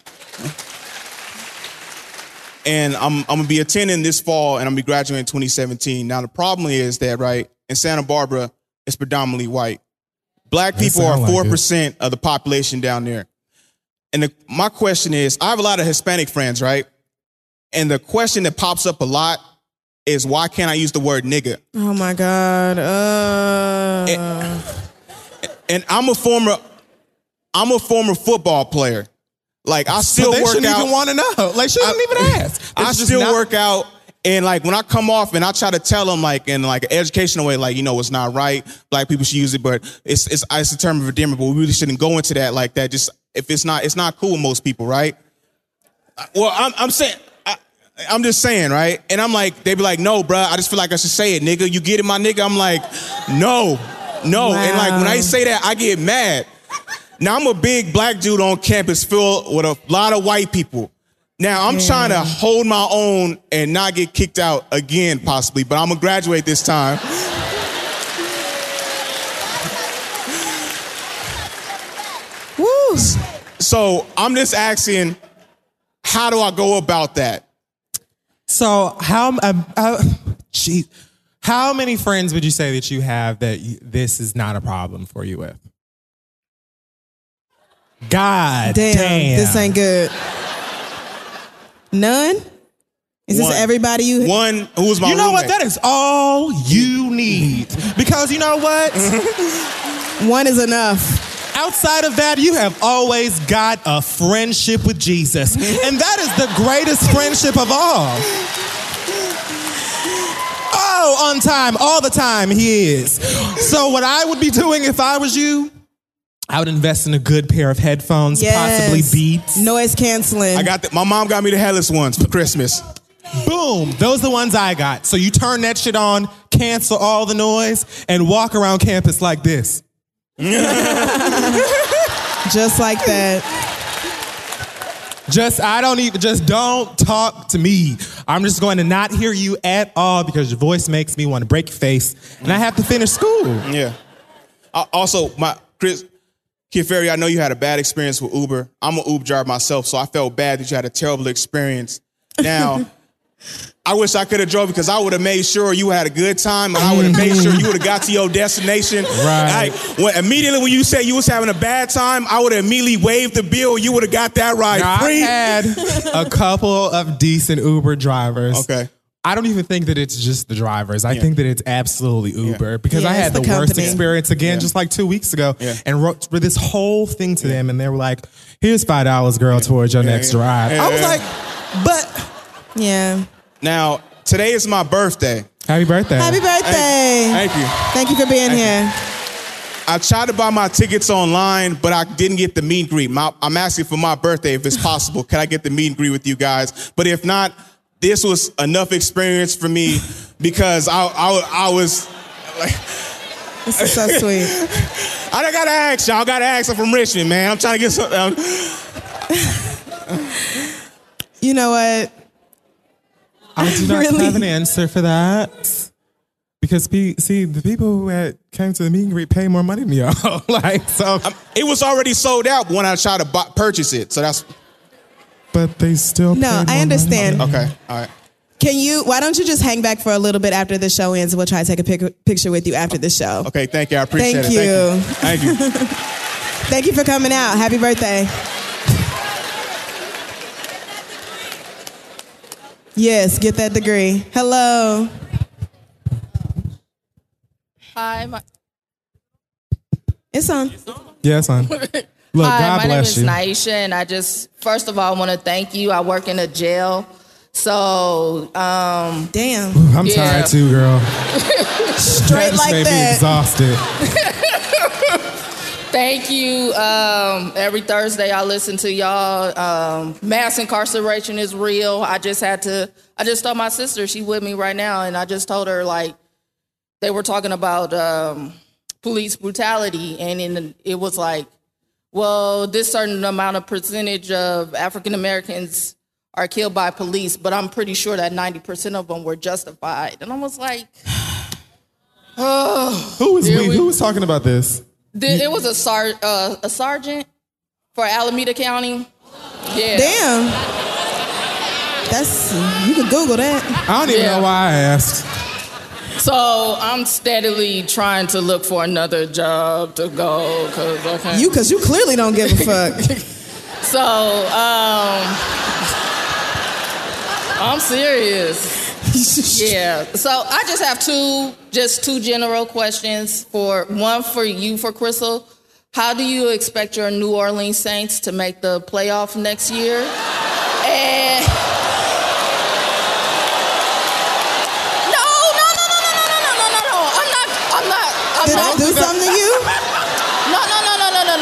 And I'm I'm gonna be attending this fall, and I'm gonna be graduating in 2017. Now the problem is that right in Santa Barbara, it's predominantly white. Black That people are sound like four percent of the population down there. And the, my question is, I have a lot of Hispanic friends, right? And the question that pops up a lot is, why can't I use the word nigga? Oh my God. Uh, And I'm a former, I'm a former football player. Like I So still they work shouldn't out. even wanna know. Like, she didn't even ask. I It's just still not- work out, and like when I come off and I try to tell them like in like an educational way, like you know it's not right. Black people should use it, but it's it's it's a term of endearment. But we really shouldn't go into that like that. Just if it's not it's not cool with most people, right? Well, I'm I'm saying. I'm just saying, right? And I'm like, they be like, no, bruh, I just feel like I should say it, nigga. You get it, my nigga? I'm like, no, no. And like when I say that, I get mad. Now I'm a big black dude on campus filled with a lot of white people. Now I'm trying to hold my own and not get kicked out again, possibly, but I'm gonna graduate this time. Woo. So I'm just asking, how do I go about that? So how um, uh, gee, how many friends would you say that you have that you, this is not a problem for you with? God Damn, damn, this ain't good. None? Is this everybody you One who's my You know what? That is all you need. Because you know what? One is enough. Outside of that, you have always got a friendship with Jesus. And that is the greatest friendship of all. Oh, on time, all the time, he is. So, what I would be doing if I was you, I would invest in a good pair of headphones, possibly Yes. Beats. Noise canceling. I got the, my mom got me the headless ones for Christmas. Boom. Those are the ones I got. So you turn that shit on, cancel all the noise, and walk around campus like this. Just like that. Just I don't even just don't talk to me. I'm just going to not hear you at all because your voice makes me want to break your face, and I have to finish school. Yeah. Uh, also, my Chris Kid Fury, I know you had a bad experience with Uber. I'm an Uber driver myself, so I felt bad that you had a terrible experience. Now, I wish I could have drove because I would have made sure you had a good time and I would have made sure you would have got to your destination. Right. Like, when, immediately when you said you was having a bad time, I would have immediately waived the bill. You would have got that right. Now, I've had a couple of decent Uber drivers. Okay. I don't even think that it's just the drivers. I think that it's absolutely Uber because Yeah, I had the the, worst experience again Yeah. just like two weeks ago Yeah. and wrote for this whole thing to them and they were like, here's five dollars, girl, towards your next yeah. ride. I was Yeah. like, but Yeah. Now, today is my birthday. happy birthday. Happy birthday. Thank you. Thank you for being here. I tried to buy my tickets online, but I didn't get the meet and greet. My, I'm asking for my birthday if it's possible. Can I get the meet and greet with you guys? But if not, this was enough experience for me because I, I, I was like, This is so sweet. I gotta ask y'all. I gotta ask. I'm from Richmond, man. I'm trying to get some. Um, You know what? I do not Really? have an answer for that. Because pe- see, the people who had came to the meet and greet pay more money than y'all. like so, um, it was already sold out when I tried to buy, purchase it. So that's but they still. No, paid more I money. understand. okay. All right. Can you? Why don't you just hang back for a little bit after the show ends? and We'll try to take a pic- picture with you after the show. Okay. Thank you. I appreciate Thank it. you. Thank you. Thank you. Thank you for coming out. Happy birthday. Yes, get that degree. Hello. Hi, my, It's on. Yeah, son. Look, Hi, God my name is you. Naisha, and I just first of all want to thank you. I work in a jail, so um, damn, I'm yeah. tired too, girl. Straight like made me that. exhausted. Thank you. Um, every Thursday I listen to y'all. Um, mass incarceration is real. I just had to. I just told my sister she with me right now, and I just told her like they were talking about um, police brutality, and in it was like, well, this certain amount of percentage of African Americans are killed by police, but I'm pretty sure that 90% of them were justified. And I was like, oh, Who was we? we- Who was talking about this? The, it was a, sar- uh, a sergeant for Alameda County. Yeah. Damn. That's you can Google that. I don't even Yeah. know why I asked. So I'm steadily trying to look for another job to go because I can't. You, cause you clearly don't give a fuck. So um, I'm serious. yeah. So I just have two, just two general questions for one for you for Crissle. How do you expect your New Orleans Saints to make the playoff next year? And no, no, no, no, no, no, no, no, no, no. I'm not. I'm not. I'm Did I not. do something to you? No, no,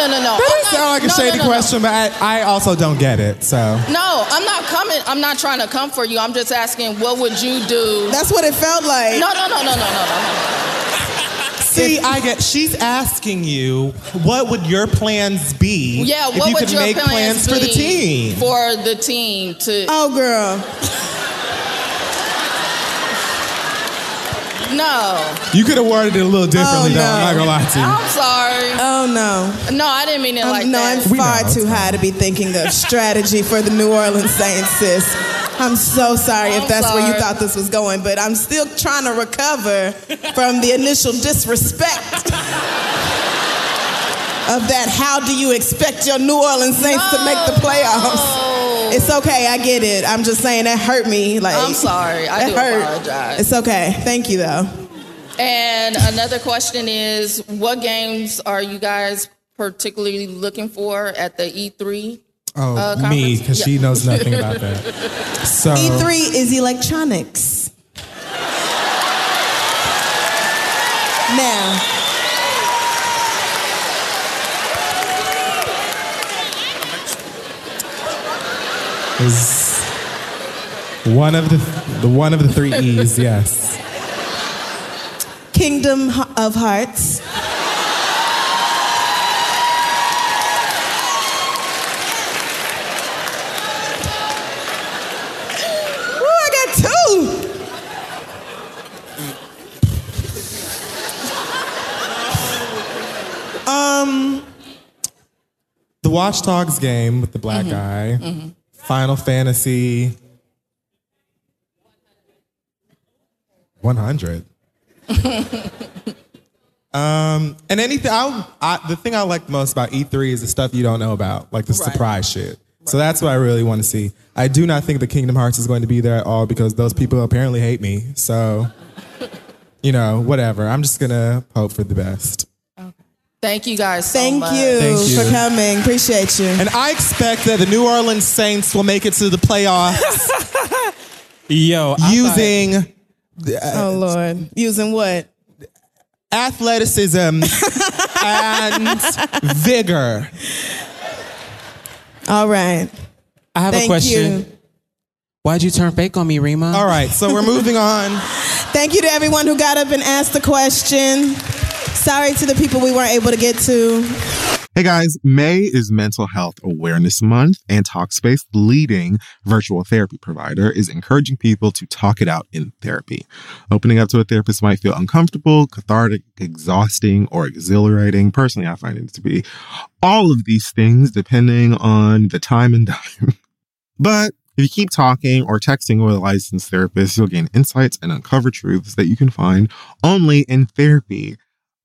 no, no. That does not- sound like a no, shady no, no. question, but I, I also don't get it. So No, I'm not coming. I'm not trying to come for you. I'm just asking, what would you do? That's what it felt like. No, no, no, no, no, no, no. see, I get. She's asking you, what would your plans be? Yeah, if what you would could your make plans, plans for the team? For the team to. Oh, girl. No. You could have worded it a little differently, Oh, though. I'm not no. gonna lie to you. I'm sorry. Oh no. No, I didn't mean it Um, like no, that. I'm We far know, too high to be thinking of strategy for the New Orleans Saints, sis. I'm so sorry if I'm that's where you thought this was going, but I'm still trying to recover from the initial disrespect of that. How do you expect your New Orleans Saints to make the playoffs? It's okay, I get it. I'm just saying that hurt me. Like I'm sorry. I do hurt. apologize. It's okay. Thank you though. And another question is, what games are you guys particularly looking for at the E3? Oh, uh, me, conference? because she knows nothing about that. So E3 E is electronics. Now, is one of the the one of the three E's. Yes. Kingdom of Hearts. Ooh, I got two. Um, the Watch Dogs game with the black Mm-hmm. guy. Mhm. Final Fantasy 100. Um, and anything, I, I, the thing I like most about E3 is the stuff you don't know about, like the surprise shit. So that's what I really want to see. I do not think the Kingdom Hearts is going to be there at all because those people apparently hate me. So, you know, whatever. I'm just gonna hope for the best. Thank you guys so Thank much. you, Thank you. for coming. Appreciate you. And I expect that the New Orleans Saints will make it to the playoffs Yo, using uh, oh Lord, using what? athleticism and vigor. All right. I have Thank a question. you. Why'd you turn fake on me, Rima? All right, so we're moving on. Thank you to everyone who got up and asked the question. Sorry to the people we weren't able to get to. Hey guys, May is Mental Health Awareness Month, and Talkspace, leading virtual therapy provider, is encouraging people to talk it out in therapy. Opening up to a therapist might feel uncomfortable, cathartic, exhausting, or exhilarating. Personally, I find it to be all of these things depending on the time and time. But if you keep talking or texting with a licensed therapist, you'll gain insights and uncover truths that you can find only in therapy.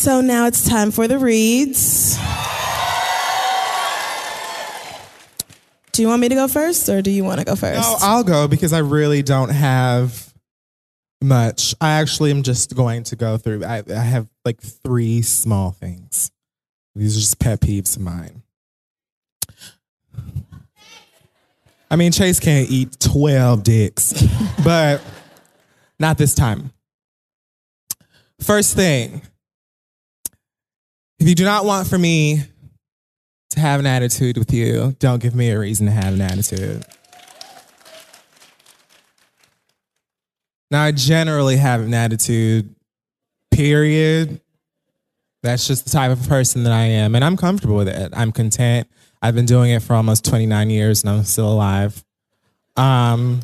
So now it's time for the reads. Do you want me to go first or do you want to go first? No, I'll go because I really don't have much. I actually am just going to go through. I, I have like three small things. These are just pet peeves of mine. I mean, Chase can't eat 12 dicks, but not this time. First thing, if you do not want for me to have an attitude with you, don't give me a reason to have an attitude. Now, I generally have an attitude, period. That's just the type of person that I am, and I'm comfortable with it. I'm content. I've been doing it for almost 29 years, and I'm still alive. Um,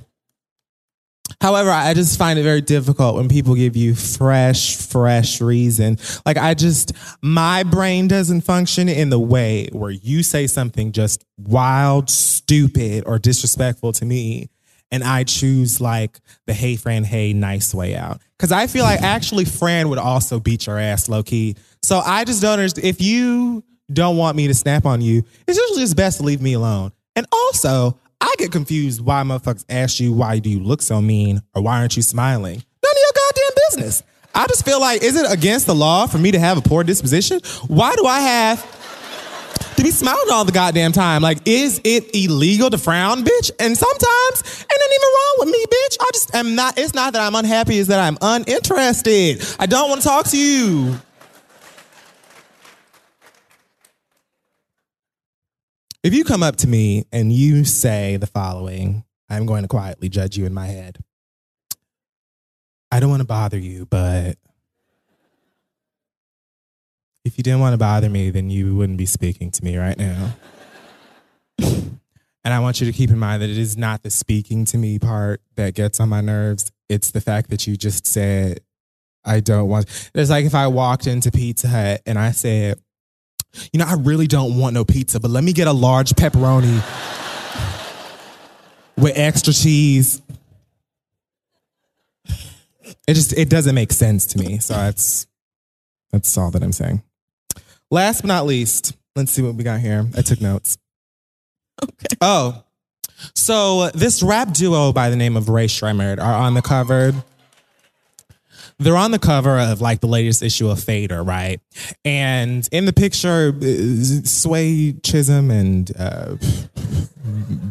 however, I just find it very difficult when people give you fresh, fresh reason. Like, I just, my brain doesn't function in the way where you say something just wild, stupid, or disrespectful to me, and I choose like the hey, Fran, hey, nice way out. Because I feel like actually Fran would also beat your ass low key. So I just don't understand. If you don't want me to snap on you, it's usually just best to leave me alone. And also, I get confused why motherfuckers ask you why do you look so mean or why aren't you smiling? None of your goddamn business. I just feel like, is it against the law for me to have a poor disposition? Why do I have to be smiling all the goddamn time? Like, is it illegal to frown, bitch? And sometimes ain't nothing even wrong with me, bitch. I just am not, it's not that I'm unhappy, it's that I'm uninterested. I don't want to talk to you. If you come up to me and you say the following, I'm going to quietly judge you in my head. I don't want to bother you, but if you didn't want to bother me, then you wouldn't be speaking to me right now. and I want you to keep in mind that it is not the speaking to me part that gets on my nerves. It's the fact that you just said, I don't want. It's like if I walked into Pizza Hut and I said, you know, I really don't want no pizza, but let me get a large pepperoni with extra cheese. It just it doesn't make sense to me. So that's that's all that I'm saying. Last but not least, let's see what we got here. I took notes. Okay. Oh, so this rap duo by the name of Rae Sremmurd are on the cover. They're on the cover of like the latest issue of Fader, right? And in the picture, uh, Sway Chisholm and uh,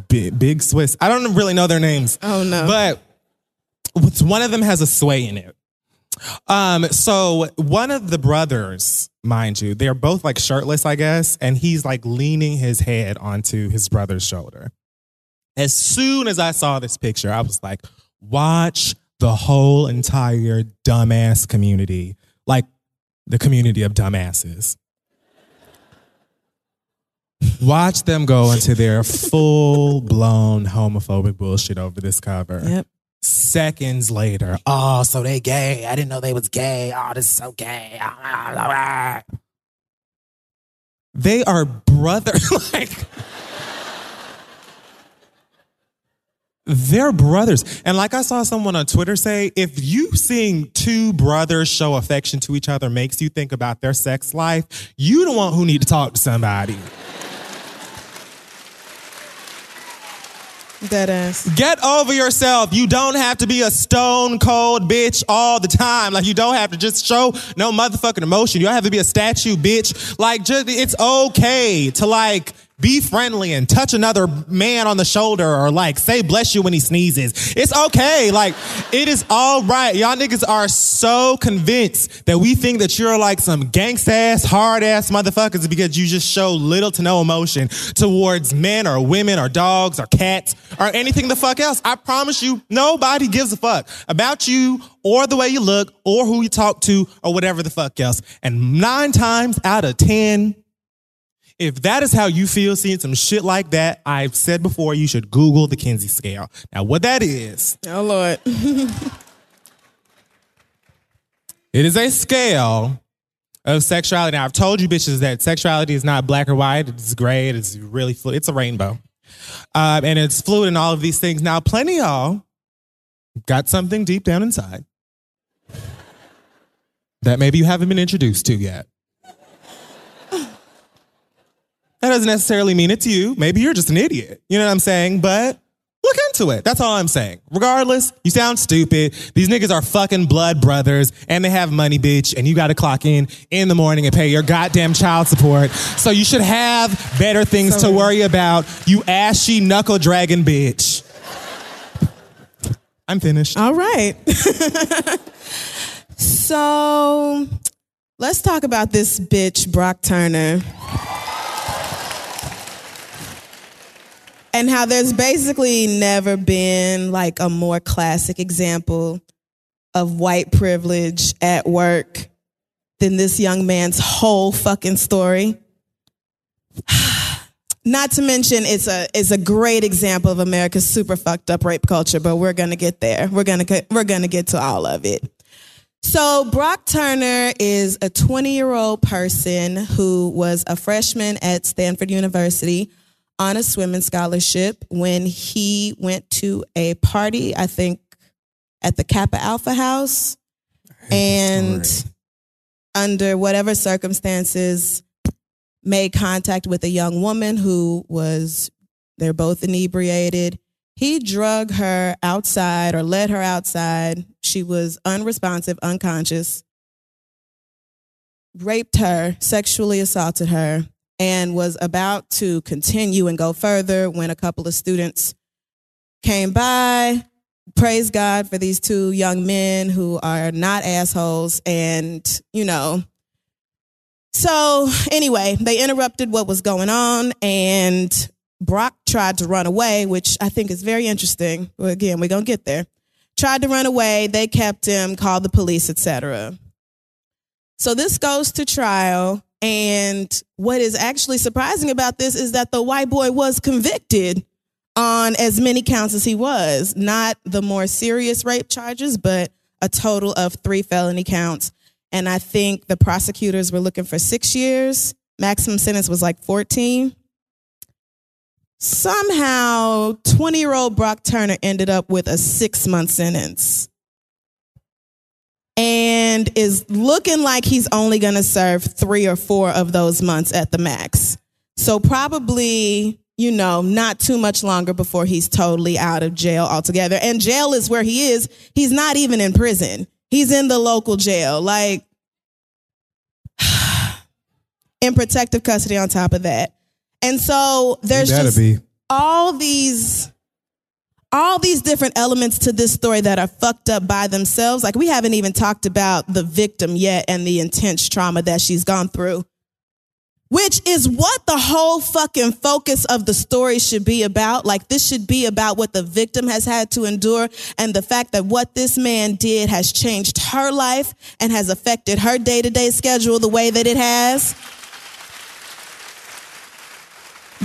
Big, Big Swiss. I don't really know their names. Oh no! But one of them has a sway in it. Um, so one of the brothers, mind you, they're both like shirtless, I guess, and he's like leaning his head onto his brother's shoulder. As soon as I saw this picture, I was like, watch the whole entire dumbass community, like the community of dumbasses. Watch them go into their full blown homophobic bullshit over this cover. Yep. Seconds later, oh, so they gay. I didn't know they was gay. Oh, this is so gay. They are brother like they're brothers. And like I saw someone on Twitter say, if you seeing two brothers show affection to each other makes you think about their sex life, you the one who need to talk to somebody. Dead ass. Get over yourself. You don't have to be a stone cold bitch all the time. Like you don't have to just show no motherfucking emotion. You don't have to be a statue bitch. Like just it's okay to like be friendly and touch another man on the shoulder or like say bless you when he sneezes. It's okay. Like it is all right. Y'all niggas are so convinced that we think that you're like some gangsta ass, hard ass motherfuckers because you just show little to no emotion towards men or women or dogs or cats or anything the fuck else. I promise you, nobody gives a fuck about you or the way you look or who you talk to or whatever the fuck else. And nine times out of 10, if that is how you feel seeing some shit like that, I've said before you should Google the Kinsey scale. Now, what that is. Oh, Lord. it is a scale of sexuality. Now, I've told you bitches that sexuality is not black or white, it's gray, it's really fluid, it's a rainbow. Um, and it's fluid in all of these things. Now, plenty of y'all got something deep down inside that maybe you haven't been introduced to yet. That doesn't necessarily mean it's you. Maybe you're just an idiot. You know what I'm saying? But look into it. That's all I'm saying. Regardless, you sound stupid. These niggas are fucking blood brothers and they have money, bitch. And you got to clock in in the morning and pay your goddamn child support. So you should have better things to worry about, you ashy knuckle dragon bitch. I'm finished. All right. so let's talk about this bitch, Brock Turner. And how there's basically never been like a more classic example of white privilege at work than this young man's whole fucking story. Not to mention it's a it's a great example of America's super fucked up rape culture, but we're going to get there. We're going to we're going to get to all of it. So, Brock Turner is a 20 year old person who was a freshman at Stanford University on a swimming scholarship when he went to a party, I think at the Kappa Alpha House. And under whatever circumstances, made contact with a young woman who was They're both inebriated. He drug her outside or led her outside. She was unresponsive, unconscious, raped her, sexually assaulted her, and was about to continue and go further when a couple of students came by. Praise God for these two young men who are not assholes and, you know. So, anyway, they interrupted what was going on and Brock tried to run away, which I think is very interesting. Well, again, we're going to get there. Tried to run away, they kept him, called the police, etc. So this goes to trial and what is actually surprising about this is that the white boy was convicted on as many counts as he was, not the more serious rape charges, but a total of three felony counts. And I think the prosecutors were looking for six years. Maximum sentence was like 14. Somehow, 20 year old Brock Turner ended up with a six month sentence and is looking like he's only going to serve three or four of those months at the max. So, probably, you know, not too much longer before he's totally out of jail altogether. And jail is where he is. He's not even in prison, he's in the local jail. Like, in protective custody on top of that. And so there's just be. all these all these different elements to this story that are fucked up by themselves. Like we haven't even talked about the victim yet and the intense trauma that she's gone through. Which is what the whole fucking focus of the story should be about. Like this should be about what the victim has had to endure and the fact that what this man did has changed her life and has affected her day-to-day schedule the way that it has.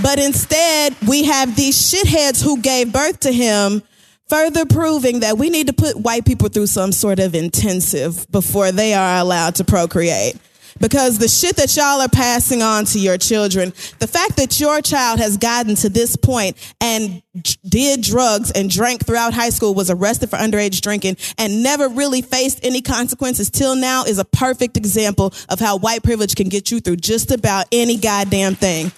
But instead, we have these shitheads who gave birth to him, further proving that we need to put white people through some sort of intensive before they are allowed to procreate. Because the shit that y'all are passing on to your children, the fact that your child has gotten to this point and did drugs and drank throughout high school, was arrested for underage drinking, and never really faced any consequences till now is a perfect example of how white privilege can get you through just about any goddamn thing.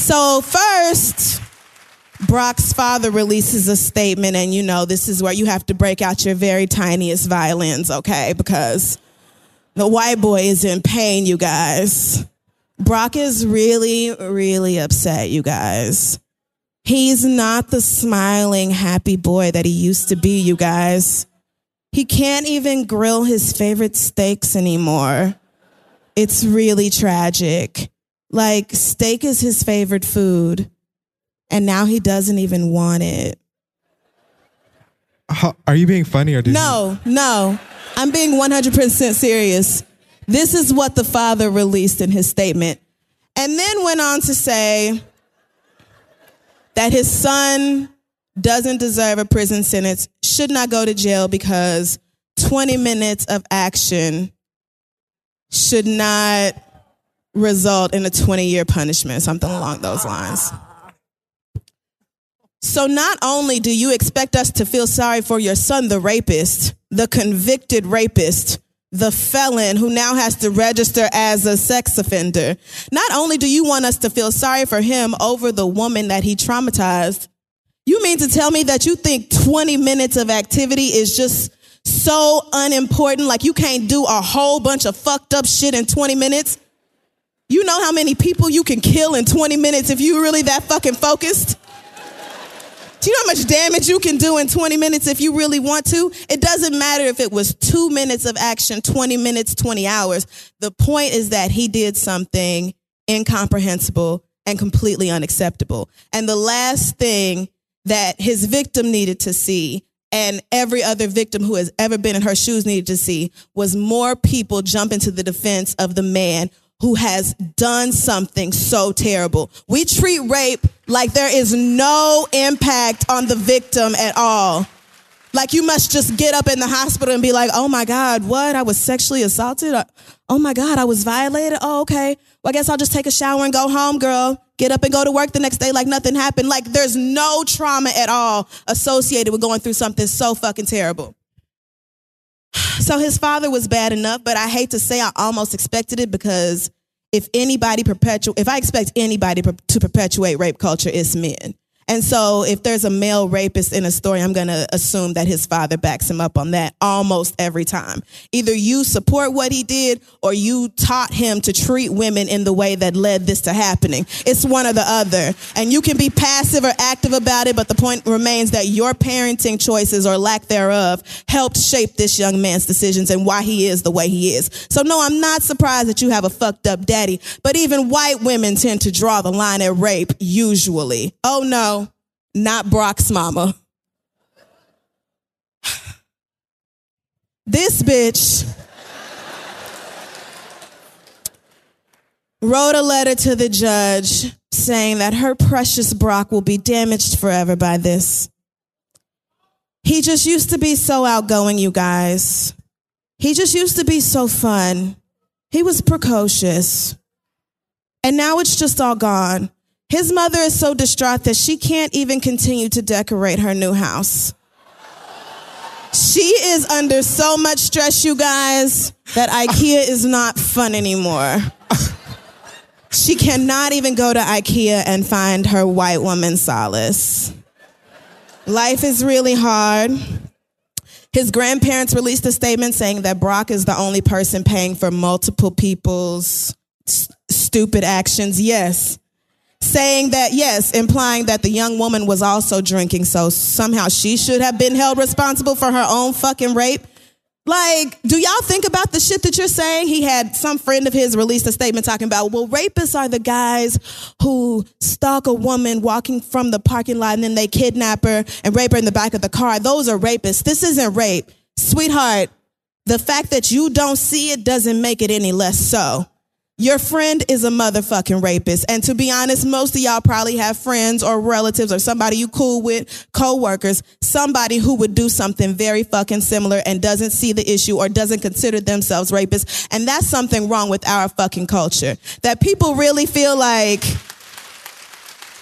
So, first, Brock's father releases a statement, and you know, this is where you have to break out your very tiniest violins, okay? Because the white boy is in pain, you guys. Brock is really, really upset, you guys. He's not the smiling, happy boy that he used to be, you guys. He can't even grill his favorite steaks anymore. It's really tragic. Like, steak is his favorite food, and now he doesn't even want it. How, are you being funny or did No, no. I'm being 100% serious. This is what the father released in his statement. And then went on to say that his son doesn't deserve a prison sentence, should not go to jail because 20 minutes of action should not result in a 20 year punishment, something along those lines. So, not only do you expect us to feel sorry for your son, the rapist, the convicted rapist, the felon who now has to register as a sex offender, not only do you want us to feel sorry for him over the woman that he traumatized, you mean to tell me that you think 20 minutes of activity is just so unimportant? Like you can't do a whole bunch of fucked up shit in 20 minutes? You know how many people you can kill in 20 minutes if you're really that fucking focused? Do you know how much damage you can do in 20 minutes if you really want to? It doesn't matter if it was two minutes of action, 20 minutes, 20 hours. The point is that he did something incomprehensible and completely unacceptable. And the last thing that his victim needed to see and every other victim who has ever been in her shoes needed to see was more people jump into the defense of the man who has done something so terrible. We treat rape like there is no impact on the victim at all. Like you must just get up in the hospital and be like, oh my God, what? I was sexually assaulted? Oh my God, I was violated? Oh, okay. Well, I guess I'll just take a shower and go home, girl. Get up and go to work the next day like nothing happened. Like there's no trauma at all associated with going through something so fucking terrible. So his father was bad enough, but I hate to say I almost expected it because if anybody perpetuate, if I expect anybody to perpetuate rape culture, it's men. And so if there's a male rapist in a story, I'm going to assume that his father backs him up on that almost every time. Either you support what he did or you taught him to treat women in the way that led this to happening. It's one or the other. And you can be passive or active about it, but the point remains that your parenting choices or lack thereof helped shape this young man's decisions and why he is the way he is. So no, I'm not surprised that you have a fucked up daddy, but even white women tend to draw the line at rape usually. Oh no, not Brock's mama. This bitch wrote a letter to the judge saying that her precious Brock will be damaged forever by this. He just used to be so outgoing, you guys. He just used to be so fun. He was precocious. And now it's just all gone. His mother is so distraught that she can't even continue to decorate her new house. She is under so much stress, you guys, that IKEA is not fun anymore. She cannot even go to IKEA and find her white woman solace. Life is really hard. His grandparents released a statement saying that Brock is the only person paying for multiple people's stupid actions. Yes. Saying that, yes, implying that the young woman was also drinking, so somehow she should have been held responsible for her own fucking rape. Like, do y'all think about the shit that you're saying? He had some friend of his released a statement talking about, well, rapists are the guys who stalk a woman walking from the parking lot and then they kidnap her and rape her in the back of the car. Those are rapists. This isn't rape. Sweetheart, the fact that you don't see it doesn't make it any less so. Your friend is a motherfucking rapist. And to be honest, most of y'all probably have friends or relatives or somebody you cool with, co-workers, somebody who would do something very fucking similar and doesn't see the issue or doesn't consider themselves rapists. And that's something wrong with our fucking culture. That people really feel like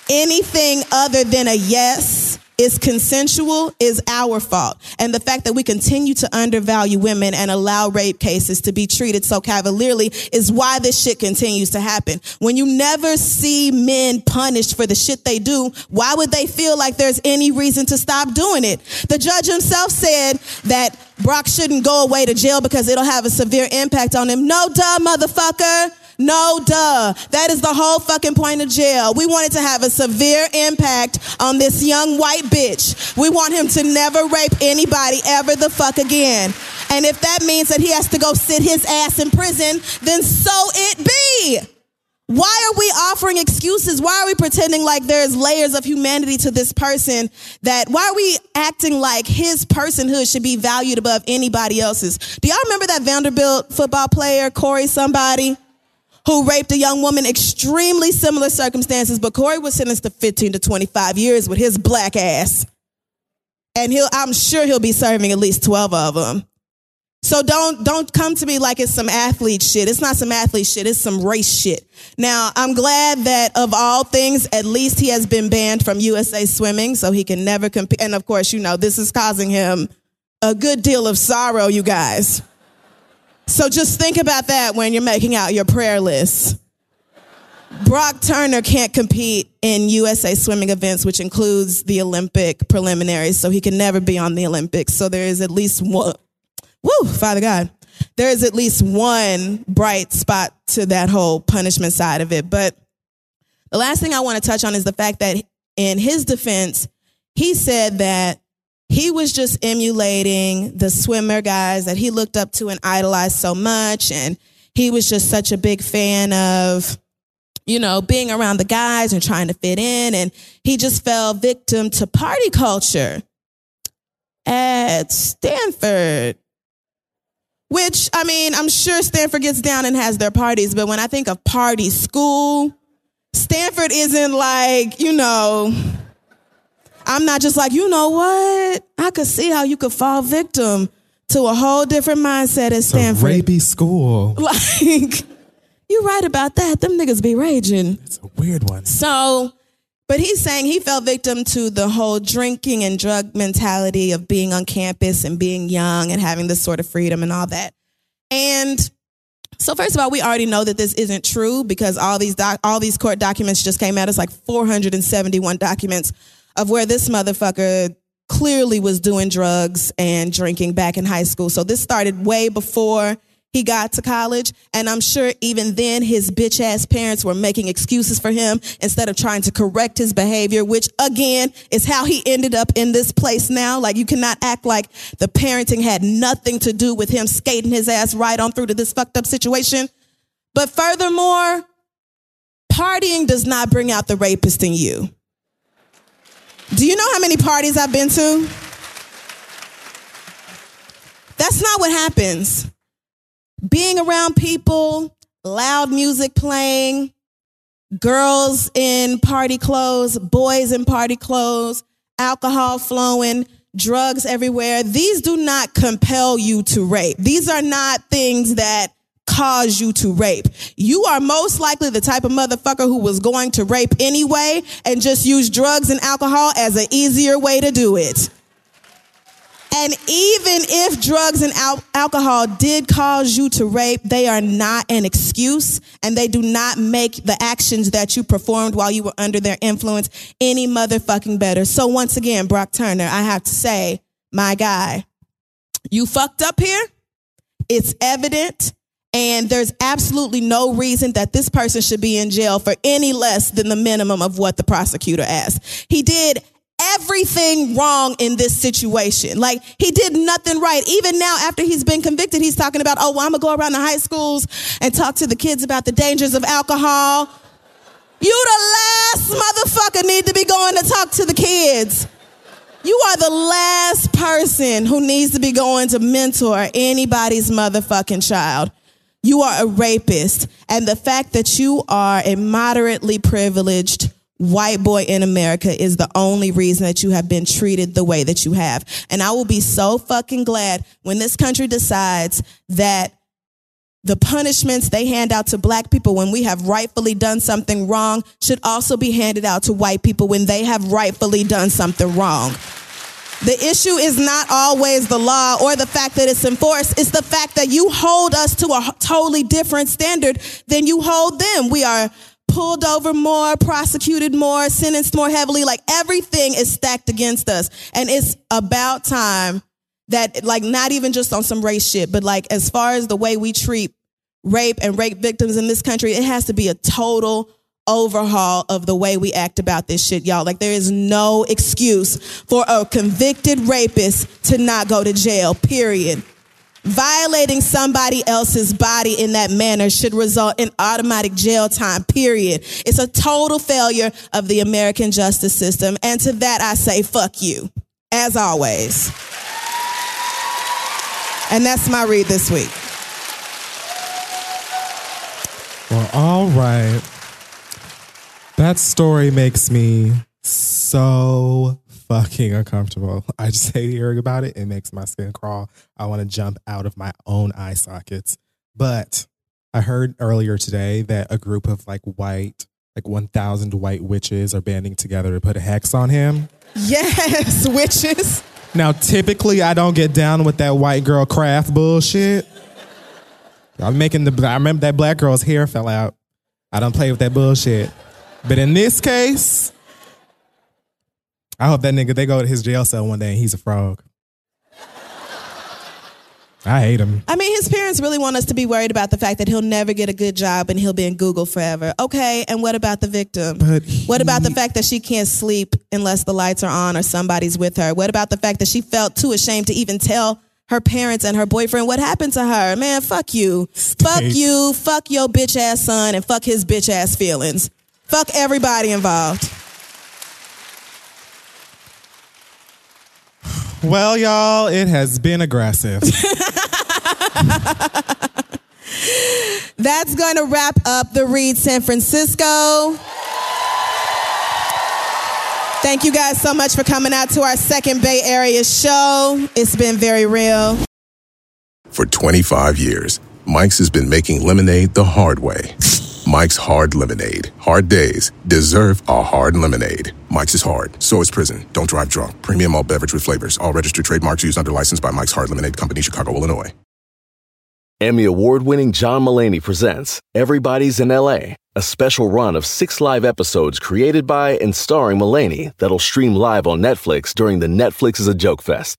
anything other than a yes is consensual is our fault. And the fact that we continue to undervalue women and allow rape cases to be treated so cavalierly is why this shit continues to happen. When you never see men punished for the shit they do, why would they feel like there's any reason to stop doing it? The judge himself said that Brock shouldn't go away to jail because it'll have a severe impact on him. No, duh, motherfucker. No, duh. That is the whole fucking point of jail. We want it to have a severe impact on this young white bitch. We want him to never rape anybody ever the fuck again. And if that means that he has to go sit his ass in prison, then so it be. Why are we offering excuses? Why are we pretending like there's layers of humanity to this person that why are we acting like his personhood should be valued above anybody else's? Do y'all remember that Vanderbilt football player, Corey somebody? Who raped a young woman, extremely similar circumstances, but Corey was sentenced to 15 to 25 years with his black ass. And he'll, I'm sure he'll be serving at least 12 of them. So don't, don't come to me like it's some athlete shit. It's not some athlete shit. It's some race shit. Now, I'm glad that of all things, at least he has been banned from USA swimming so he can never compete. And of course, you know, this is causing him a good deal of sorrow, you guys. So just think about that when you're making out your prayer list. Brock Turner can't compete in USA swimming events, which includes the Olympic preliminaries, so he can never be on the Olympics. So there is at least one, woo, Father God, there is at least one bright spot to that whole punishment side of it. But the last thing I want to touch on is the fact that in his defense, he said that he was just emulating the swimmer guys that he looked up to and idolized so much. And he was just such a big fan of, you know, being around the guys and trying to fit in. And he just fell victim to party culture at Stanford. Which, I mean, I'm sure Stanford gets down and has their parties, but when I think of party school, Stanford isn't like, you know, I'm not just like, you know what? I could see how you could fall victim to a whole different mindset at Stanford. Rapey school. Like, you're right about that. Them niggas be raging. It's a weird one. So, but he's saying he fell victim to the whole drinking and drug mentality of being on campus and being young and having this sort of freedom and all that. And so first of all, we already know that this isn't true because all these doc- all these court documents just came out. It's like 471 documents of where this motherfucker clearly was doing drugs and drinking back in high school. So this started way before he got to college. And I'm sure even then his bitch ass parents were making excuses for him instead of trying to correct his behavior, which again is how he ended up in this place now. Like you cannot act like the parenting had nothing to do with him skating his ass right on through to this fucked up situation. But furthermore, partying does not bring out the rapist in you. Do you know how many parties I've been to? That's not what happens. Being around people, loud music playing, girls in party clothes, boys in party clothes, alcohol flowing, drugs everywhere. These do not compel you to rape. These are not things that cause you to rape. You are most likely the type of motherfucker who was going to rape anyway and just use drugs and alcohol as an easier way to do it. And even if drugs and al- alcohol did cause you to rape, they are not an excuse and they do not make the actions that you performed while you were under their influence any motherfucking better. So once again, Brock Turner, I have to say, my guy, you fucked up here. It's evident. And there's absolutely no reason that this person should be in jail for any less than the minimum of what the prosecutor asked. He did everything wrong in this situation. Like he did nothing right. Even now, after he's been convicted, he's talking about, oh, well, I'm gonna go around the high schools and talk to the kids about the dangers of alcohol. You the last motherfucker need to be going to talk to the kids. You are the last person who needs to be going to mentor anybody's motherfucking child. You are a rapist. And the fact that you are a moderately privileged white boy in America is the only reason that you have been treated the way that you have. And I will be so fucking glad when this country decides that the punishments they hand out to black people when we have rightfully done something wrong should also be handed out to white people when they have rightfully done something wrong. The issue is not always the law or the fact that it's enforced. It's the fact that you hold us to a totally different standard than you hold them. We are pulled over more, prosecuted more, sentenced more heavily. Like everything is stacked against us. And it's about time that, like, not even just on some race shit, but like as far as the way we treat rape and rape victims in this country, it has to be a total overhaul of the way we act about this shit, y'all. Like, there is no excuse for a convicted rapist to not go to jail, period. Violating somebody else's body in that manner should result in automatic jail time, period. It's a total failure of the American justice system. And to that, I say, fuck you, as always. And that's my read this week. Well, all right. That story makes me so fucking uncomfortable. I just hate hearing about it. It makes my skin crawl. I want to jump out of my own eye sockets. But I heard earlier today that a group of like white, like 1,000 white witches are banding together to put a hex on him. Yes, witches. Now, typically, I don't get down with that white girl craft bullshit. I'm making the. I remember that black girl's hair fell out. I don't play with that bullshit. But in this case, I hope that nigga they go to his jail cell one day and he's a frog. I hate him. I mean, his parents really want us to be worried about the fact that he'll never get a good job and he'll be in Google forever. Okay, and what about the victim? But what about the fact that she can't sleep unless the lights are on or somebody's with her? What about the fact that she felt too ashamed to even tell her parents and her boyfriend what happened to her? Man, fuck you. Fuck you. Fuck your bitch ass son and fuck his bitch ass feelings. Fuck everybody involved. Well, y'all, it has been aggressive. That's going to wrap up the Read San Francisco. Thank you guys so much for coming out to our second Bay Area show. It's been very real. For 25 years, Mike's has been making lemonade the hard way. Mike's Hard Lemonade. Hard days deserve a hard lemonade. Mike's is hard, so is prison. Don't drive drunk. Premium all beverage with flavors. All registered trademarks used under license by Mike's Hard Lemonade Company, Chicago, Illinois. Emmy award winning John Mulaney presents Everybody's in LA, a special run of six live episodes created by and starring Mulaney that'll stream live on Netflix during the Netflix is a Joke Fest.